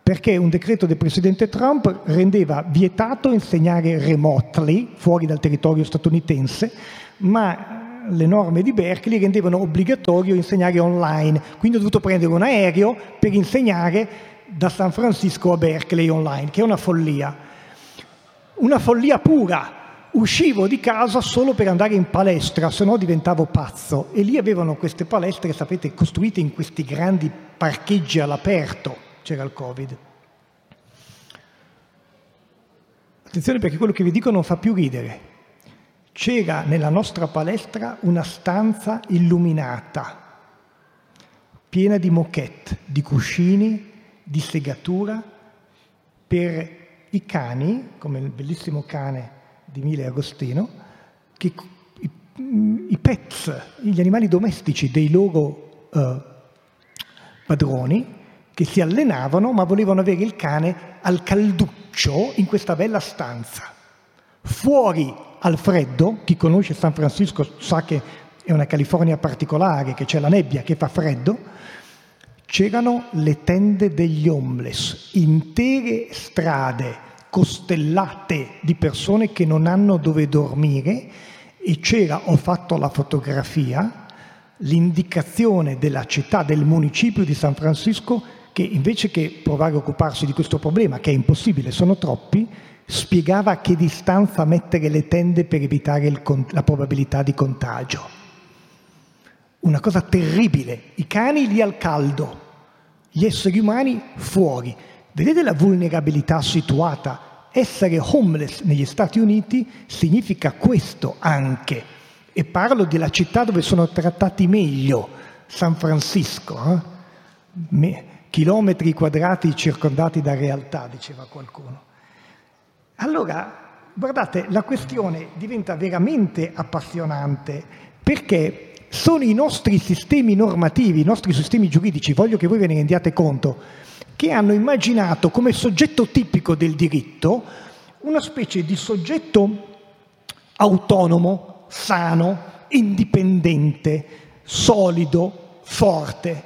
perché un decreto del presidente Trump rendeva vietato insegnare remotely, fuori dal territorio statunitense, ma le norme di Berkeley rendevano obbligatorio insegnare online. Quindi ho dovuto prendere un aereo per insegnare da San Francisco a Berkeley online, che è una follia. Una follia pura, uscivo di casa solo per andare in palestra, se no diventavo pazzo. E lì avevano queste palestre, sapete, costruite in questi grandi parcheggi all'aperto, c'era il Covid. Attenzione perché quello che vi dico non fa più ridere. C'era nella nostra palestra una stanza illuminata, piena di moquette, di cuscini, di segatura, per i cani, come il bellissimo cane di Mile Agostino, che i, i pets, gli animali domestici dei loro uh, padroni, che si allenavano ma volevano avere il cane al calduccio in questa bella stanza. Fuori al freddo, chi conosce San Francisco sa che è una California particolare, che c'è la nebbia, che fa freddo, c'erano le tende degli homeless, intere strade costellate di persone che non hanno dove dormire e c'era, ho fatto la fotografia, l'indicazione della città, del municipio di San Francisco che invece che provare a occuparsi di questo problema, che è impossibile, sono troppi, spiegava a che distanza mettere le tende per evitare il, la probabilità di contagio. Una cosa terribile, i cani lì al caldo, gli esseri umani fuori. Vedete la vulnerabilità situata? Essere homeless negli Stati Uniti significa questo anche. E parlo della città dove sono trattati meglio, San Francisco. Eh? Me, chilometri quadrati circondati da realtà, diceva qualcuno. Allora, guardate, la questione diventa veramente appassionante perché sono i nostri sistemi normativi, i nostri sistemi giuridici, voglio che voi ve ne rendiate conto, che hanno immaginato come soggetto tipico del diritto una specie di soggetto autonomo, sano, indipendente, solido, forte.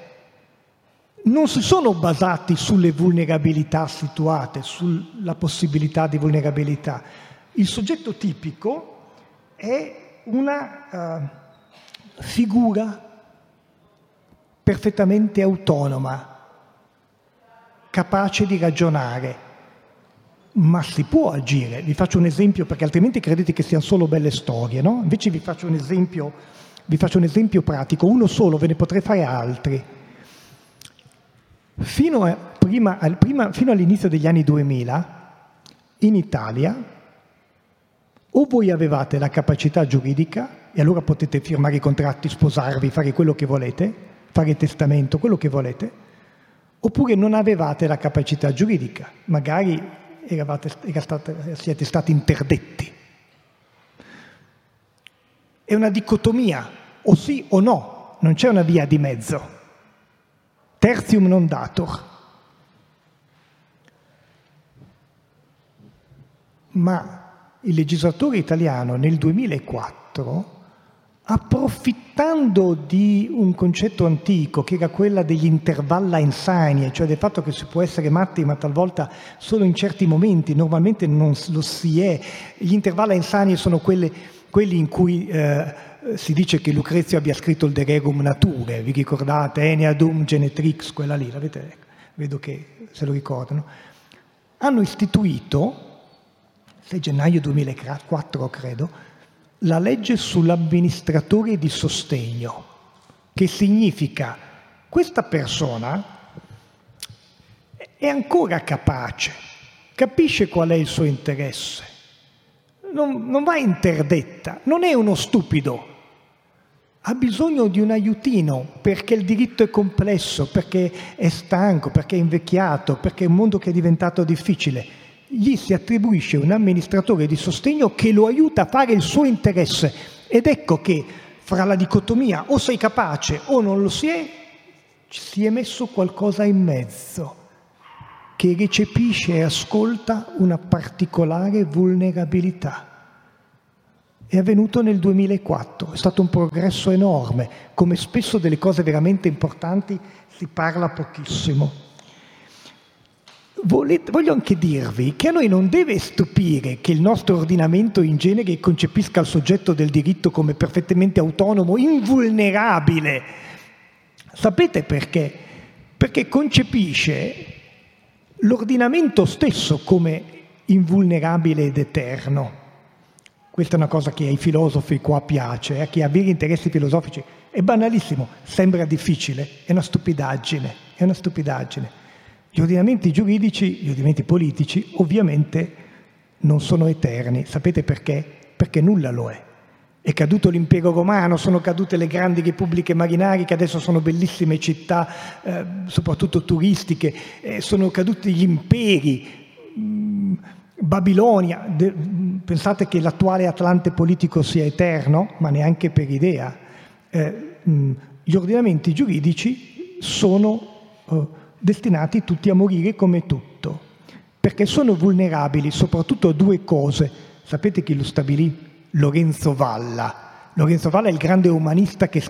Non si sono basati sulle vulnerabilità situate, sulla possibilità di vulnerabilità. Il soggetto tipico è una uh, figura perfettamente autonoma, capace di ragionare, ma si può agire. Vi faccio un esempio perché altrimenti credete che siano solo belle storie, no? Invece vi faccio un esempio, faccio un esempio pratico, uno solo, ve ne potrei fare altri. Fino, a, prima, al, prima, fino all'inizio degli anni 2000, in Italia, o voi avevate la capacità giuridica, e allora potete firmare i contratti, sposarvi, fare quello che volete, fare testamento, quello che volete, oppure non avevate la capacità giuridica, magari eravate, state, siete stati interdetti. È una dicotomia, o sì o no, non c'è una via di mezzo. Tertium non datur. Ma il legislatore italiano nel 2004 approfittando di un concetto antico che era quella degli intervalla insani, cioè del fatto che si può essere matti ma talvolta solo in certi momenti, normalmente non lo si è. Gli intervalla insani sono quelle, quelli in cui eh, si dice che Lucrezio abbia scritto il De Regum Nature, vi ricordate? Eneadum Genetrix, quella lì, l'avete, vedo che se lo ricordano. Hanno istituito, 6 gennaio 2004 credo, la legge sull'amministratore di sostegno, che significa questa persona è ancora capace, capisce qual è il suo interesse, non, non va interdetta, non è uno stupido, ha bisogno di un aiutino perché il diritto è complesso, perché è stanco, perché è invecchiato, perché è un mondo che è diventato difficile gli si attribuisce un amministratore di sostegno che lo aiuta a fare il suo interesse. Ed ecco che fra la dicotomia o sei capace o non lo è, si è messo qualcosa in mezzo che recepisce e ascolta una particolare vulnerabilità. È avvenuto nel 2004, è stato un progresso enorme, come spesso delle cose veramente importanti si parla pochissimo. Volete, voglio anche dirvi che a noi non deve stupire che il nostro ordinamento in genere concepisca il soggetto del diritto come perfettamente autonomo, invulnerabile. Sapete perché? Perché concepisce l'ordinamento stesso come invulnerabile ed eterno. Questa è una cosa che ai filosofi qua piace, a eh? chi ha veri interessi filosofici. È banalissimo, sembra difficile, è una stupidaggine, è una stupidaggine. Gli ordinamenti giuridici, gli ordinamenti politici, ovviamente non sono eterni. Sapete perché? Perché nulla lo è. È caduto l'impero romano, sono cadute le grandi repubbliche marinari che adesso sono bellissime città, eh, soprattutto turistiche, eh, sono caduti gli imperi, mm, Babilonia, de, pensate che l'attuale Atlante politico sia eterno, ma neanche per idea. Eh, mh, mm, gli ordinamenti giuridici sono eh, destinati tutti a morire come tutto, perché sono vulnerabili soprattutto a due cose. Sapete chi lo stabilì? Lorenzo Valla. Lorenzo Valla è il grande umanista che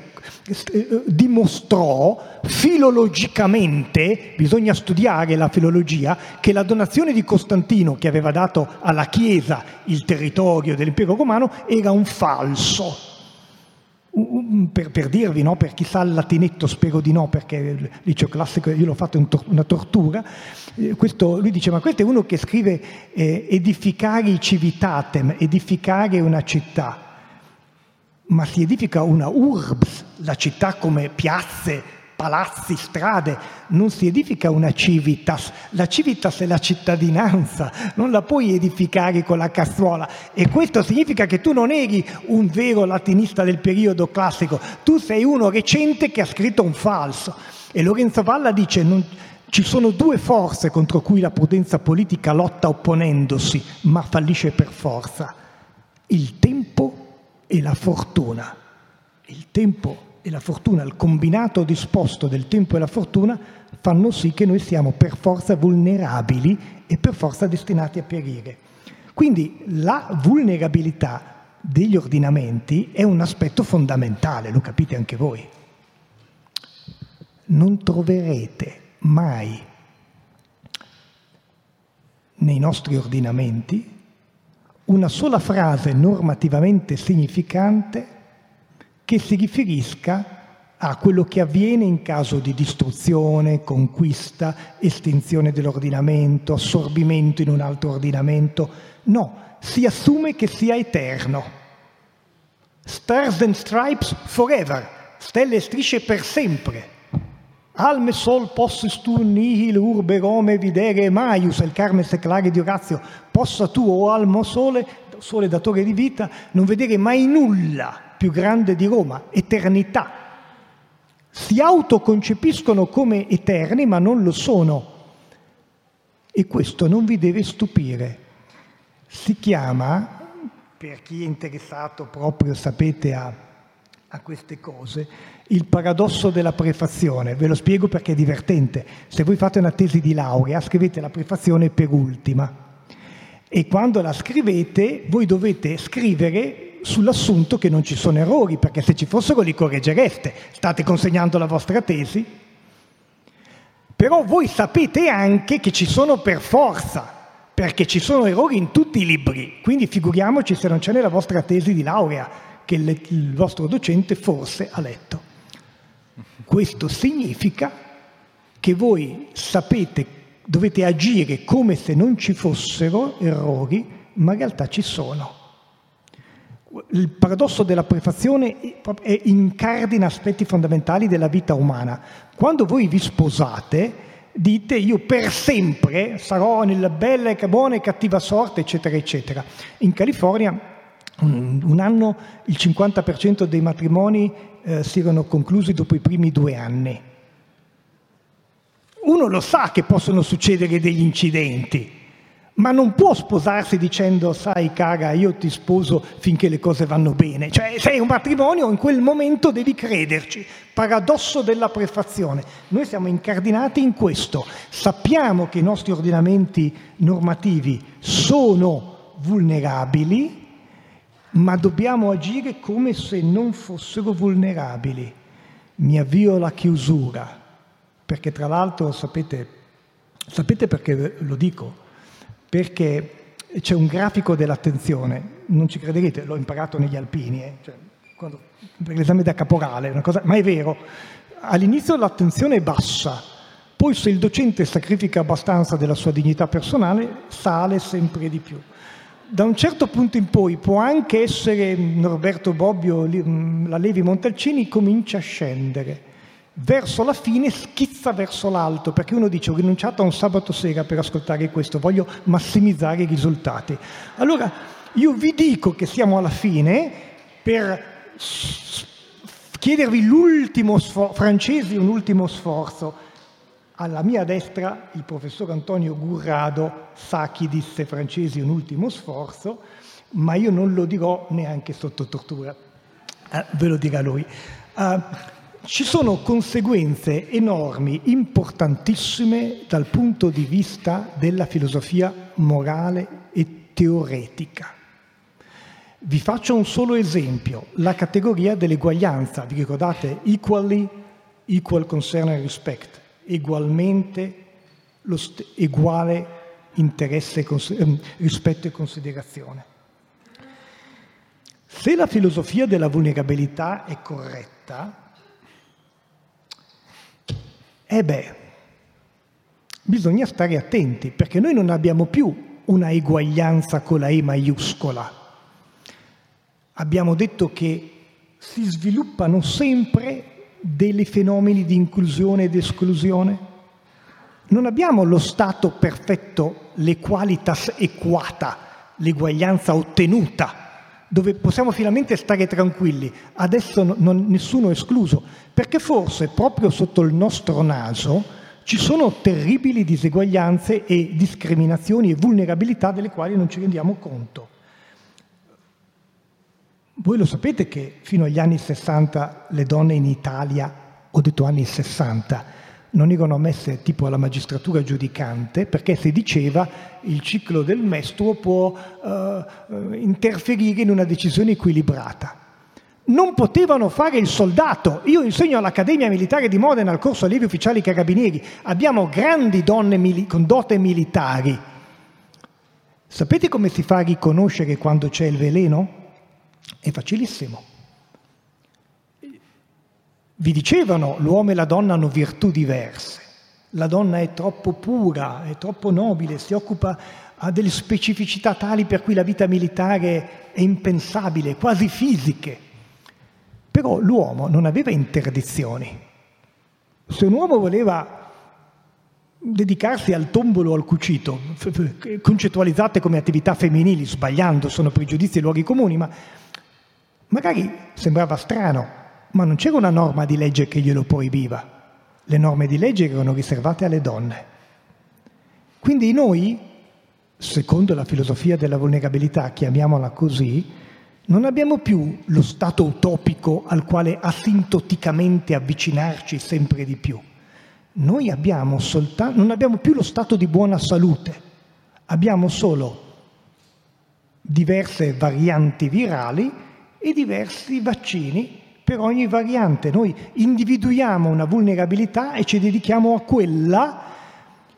eh, dimostrò filologicamente, bisogna studiare la filologia, che la donazione di Costantino che aveva dato alla Chiesa il territorio dell'impero romano era un falso per, per, dirvi, no? per chi sa il latinetto, spero di no, perché il liceo classico io l'ho fatto in una tortura, eh, questo, lui dice, ma questo è uno che scrive eh, edificare civitatem, edificare una città, ma si edifica una urbs, la città come piazze, palazzi, strade, non si edifica una civitas. La civitas è la cittadinanza, non la puoi edificare con la cazzuola. E questo significa che tu non eri un vero latinista del periodo classico, tu sei uno recente che ha scritto un falso. E Lorenzo Valla dice non, ci sono due forze contro cui la prudenza politica lotta opponendosi, ma fallisce per forza. Il tempo e la fortuna. Il tempo e la fortuna, il combinato disposto del tempo e la fortuna fanno sì che noi siamo per forza vulnerabili e per forza destinati a perire. Quindi la vulnerabilità degli ordinamenti è un aspetto fondamentale, lo capite anche voi. Non troverete mai nei nostri ordinamenti una sola frase normativamente significante che si riferisca a quello che avviene in caso di distruzione, conquista, estinzione dell'ordinamento, assorbimento in un altro ordinamento. No, si assume che sia eterno. Stars and stripes forever, stelle e strisce per sempre. Alme sol possis tu nihil urbe Rome videre maius, il carme seclare di Orazio, possa tu, o almo sole, sole datore di vita, non vedere mai nulla più grande di Roma, eternità. Si autoconcepiscono come eterni, ma non lo sono. E questo non vi deve stupire. Si chiama, per chi è interessato proprio, sapete, a, a queste cose, il paradosso della prefazione. Ve lo spiego perché è divertente. Se voi fate una tesi di laurea, scrivete la prefazione per ultima. E quando la scrivete, voi dovete scrivere sull'assunto che non ci sono errori, perché se ci fossero li correggereste. State consegnando la vostra tesi, però voi sapete anche che ci sono per forza, perché ci sono errori in tutti i libri, quindi figuriamoci se non c'è nella vostra tesi di laurea che il vostro docente forse ha letto. Questo significa che voi sapete, dovete agire come se non ci fossero errori, ma in realtà ci sono il paradosso della prefazione incardina aspetti fondamentali della vita umana. Quando voi vi sposate, dite io per sempre sarò nella bella e buona e cattiva sorte, eccetera, eccetera. In California un anno il 50% dei matrimoni eh, si erano conclusi dopo i primi due anni. Uno lo sa che possono succedere degli incidenti, ma non può sposarsi dicendo sai cara io ti sposo finché le cose vanno bene, cioè sei un matrimonio in quel momento devi crederci, paradosso della prefazione. Noi siamo incardinati in questo, sappiamo che i nostri ordinamenti normativi sono vulnerabili, ma dobbiamo agire come se non fossero vulnerabili. Mi avvio alla chiusura, perché tra l'altro sapete, sapete perché lo dico? Perché c'è un grafico dell'attenzione, non ci crederete, l'ho imparato negli alpini, eh? cioè, quando, per l'esame da caporale, cosa, ma è vero, all'inizio l'attenzione è bassa, poi se il docente sacrifica abbastanza della sua dignità personale, sale sempre di più. Da un certo punto in poi può anche essere Norberto Bobbio, la Levi Montalcini, comincia a scendere verso la fine schizza verso l'alto, perché uno dice ho rinunciato a un sabato sera per ascoltare questo, voglio massimizzare i risultati. Allora io vi dico che siamo alla fine per chiedervi l'ultimo sforzo, francesi un ultimo sforzo. Alla mia destra il professor Antonio Gurrado sa chi disse francesi un ultimo sforzo, ma io non lo dirò neanche sotto tortura, eh, ve lo dirà lui. Uh, ci sono conseguenze enormi, importantissime dal punto di vista della filosofia morale e teoretica. Vi faccio un solo esempio, la categoria dell'eguaglianza. Vi ricordate? Equally, equal concern and respect, egualmente, st- uguale interesse, cons- ehm, rispetto e considerazione. Se la filosofia della vulnerabilità è corretta, eh beh, bisogna stare attenti perché noi non abbiamo più una eguaglianza con la E maiuscola. Abbiamo detto che si sviluppano sempre dei fenomeni di inclusione ed esclusione? Non abbiamo lo stato perfetto, l'equalitas equata, l'eguaglianza ottenuta, dove possiamo finalmente stare tranquilli. Adesso non, nessuno è escluso, perché forse proprio sotto il nostro naso ci sono terribili diseguaglianze e discriminazioni e vulnerabilità delle quali non ci rendiamo conto. Voi lo sapete che fino agli anni 60 le donne in Italia, ho detto anni 60, non erano ammesse tipo alla magistratura giudicante perché si diceva il ciclo del mestruo può eh, interferire in una decisione equilibrata. Non potevano fare il soldato. Io insegno all'Accademia Militare di Modena al corso allievi ufficiali carabinieri. Abbiamo grandi donne mili- con dote militari. Sapete come si fa a riconoscere quando c'è il veleno? È facilissimo vi dicevano l'uomo e la donna hanno virtù diverse. La donna è troppo pura, è troppo nobile, si occupa, ha delle specificità tali per cui la vita militare è impensabile, quasi fisiche. Però l'uomo non aveva interdizioni. Se un uomo voleva dedicarsi al tombolo o al cucito, concettualizzate come attività femminili, sbagliando, sono pregiudizi e luoghi comuni, ma magari sembrava strano, ma non c'era una norma di legge che glielo proibiva. Le norme di legge erano riservate alle donne. Quindi noi, secondo la filosofia della vulnerabilità, chiamiamola così, non abbiamo più lo stato utopico al quale asintoticamente avvicinarci sempre di più. Noi abbiamo soltanto, non abbiamo più lo stato di buona salute, abbiamo solo diverse varianti virali e diversi vaccini per ogni variante. Noi individuiamo una vulnerabilità e ci dedichiamo a quella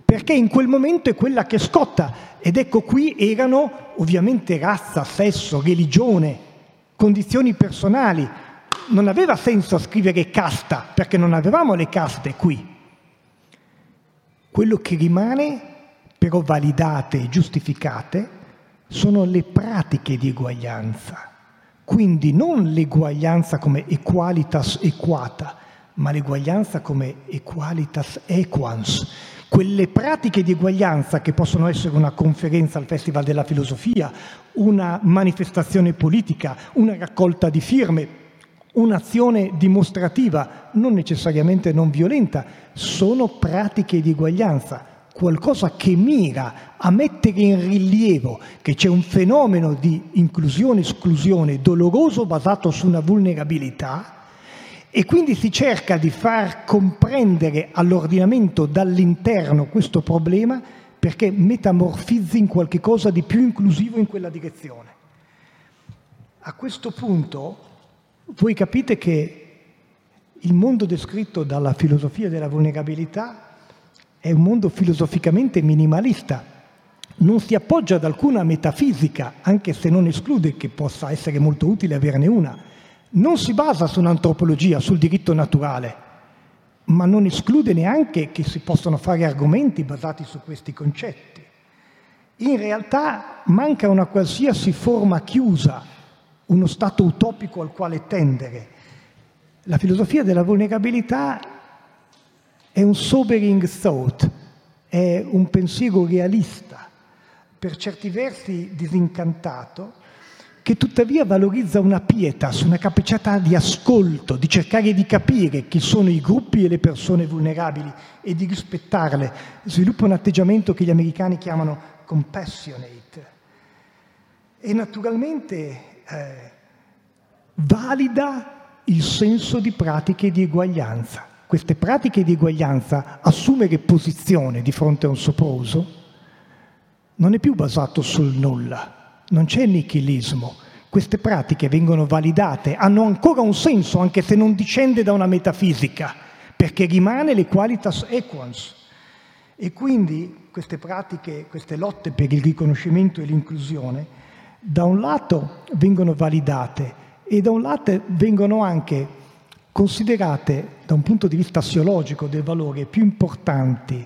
perché in quel momento è quella che scotta. Ed ecco qui erano ovviamente razza, sesso, religione, condizioni personali. Non aveva senso scrivere casta perché non avevamo le caste qui. Quello che rimane, però validate e giustificate, sono le pratiche di eguaglianza quindi non l'eguaglianza come equalitas equata, ma l'eguaglianza come equalitas equans. Quelle pratiche di eguaglianza che possono essere una conferenza al Festival della Filosofia, una manifestazione politica, una raccolta di firme, un'azione dimostrativa, non necessariamente non violenta, sono pratiche di eguaglianza qualcosa che mira a mettere in rilievo che c'è un fenomeno di inclusione-esclusione doloroso basato su una vulnerabilità e quindi si cerca di far comprendere all'ordinamento dall'interno questo problema perché metamorfizzi in qualche cosa di più inclusivo in quella direzione. A questo punto voi capite che il mondo descritto dalla filosofia della vulnerabilità è un mondo filosoficamente minimalista, non si appoggia ad alcuna metafisica, anche se non esclude che possa essere molto utile averne una, non si basa su un'antropologia, sul diritto naturale, ma non esclude neanche che si possano fare argomenti basati su questi concetti. In realtà manca una qualsiasi forma chiusa, uno stato utopico al quale tendere. La filosofia della vulnerabilità è un sobering thought, è un pensiero realista, per certi versi disincantato, che tuttavia valorizza una pietas, una capacità di ascolto, di cercare di capire chi sono i gruppi e le persone vulnerabili e di rispettarle. Sviluppa un atteggiamento che gli americani chiamano compassionate. E naturalmente eh, valida il senso di pratiche di eguaglianza queste pratiche di eguaglianza, assumere posizione di fronte a un sopruso, non è più basato sul nulla, non c'è nichilismo. Queste pratiche vengono validate, hanno ancora un senso anche se non discende da una metafisica, perché rimane le qualitas equans. E quindi queste pratiche, queste lotte per il riconoscimento e l'inclusione, da un lato vengono validate e da un lato vengono anche considerate da un punto di vista assiologico dei valori più importanti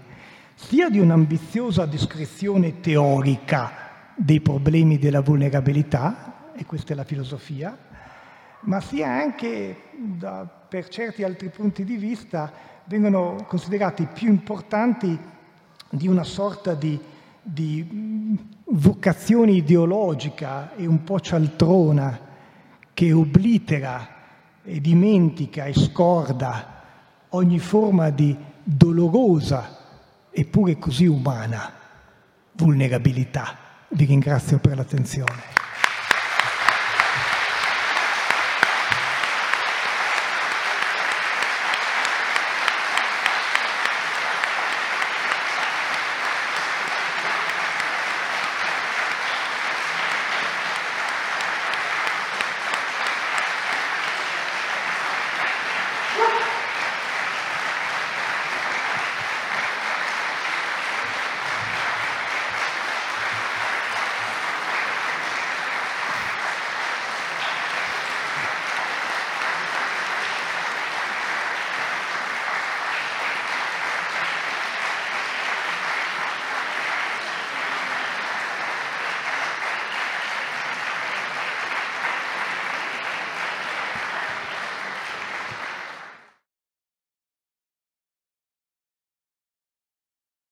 sia di un'ambiziosa descrizione teorica dei problemi della vulnerabilità, e questa è la filosofia, ma sia anche da, per certi altri punti di vista vengono considerati più importanti di una sorta di, di vocazione ideologica e un po' cialtrona che oblitera e dimentica e scorda ogni forma di dolorosa eppure così umana vulnerabilità. Vi ringrazio per l'attenzione.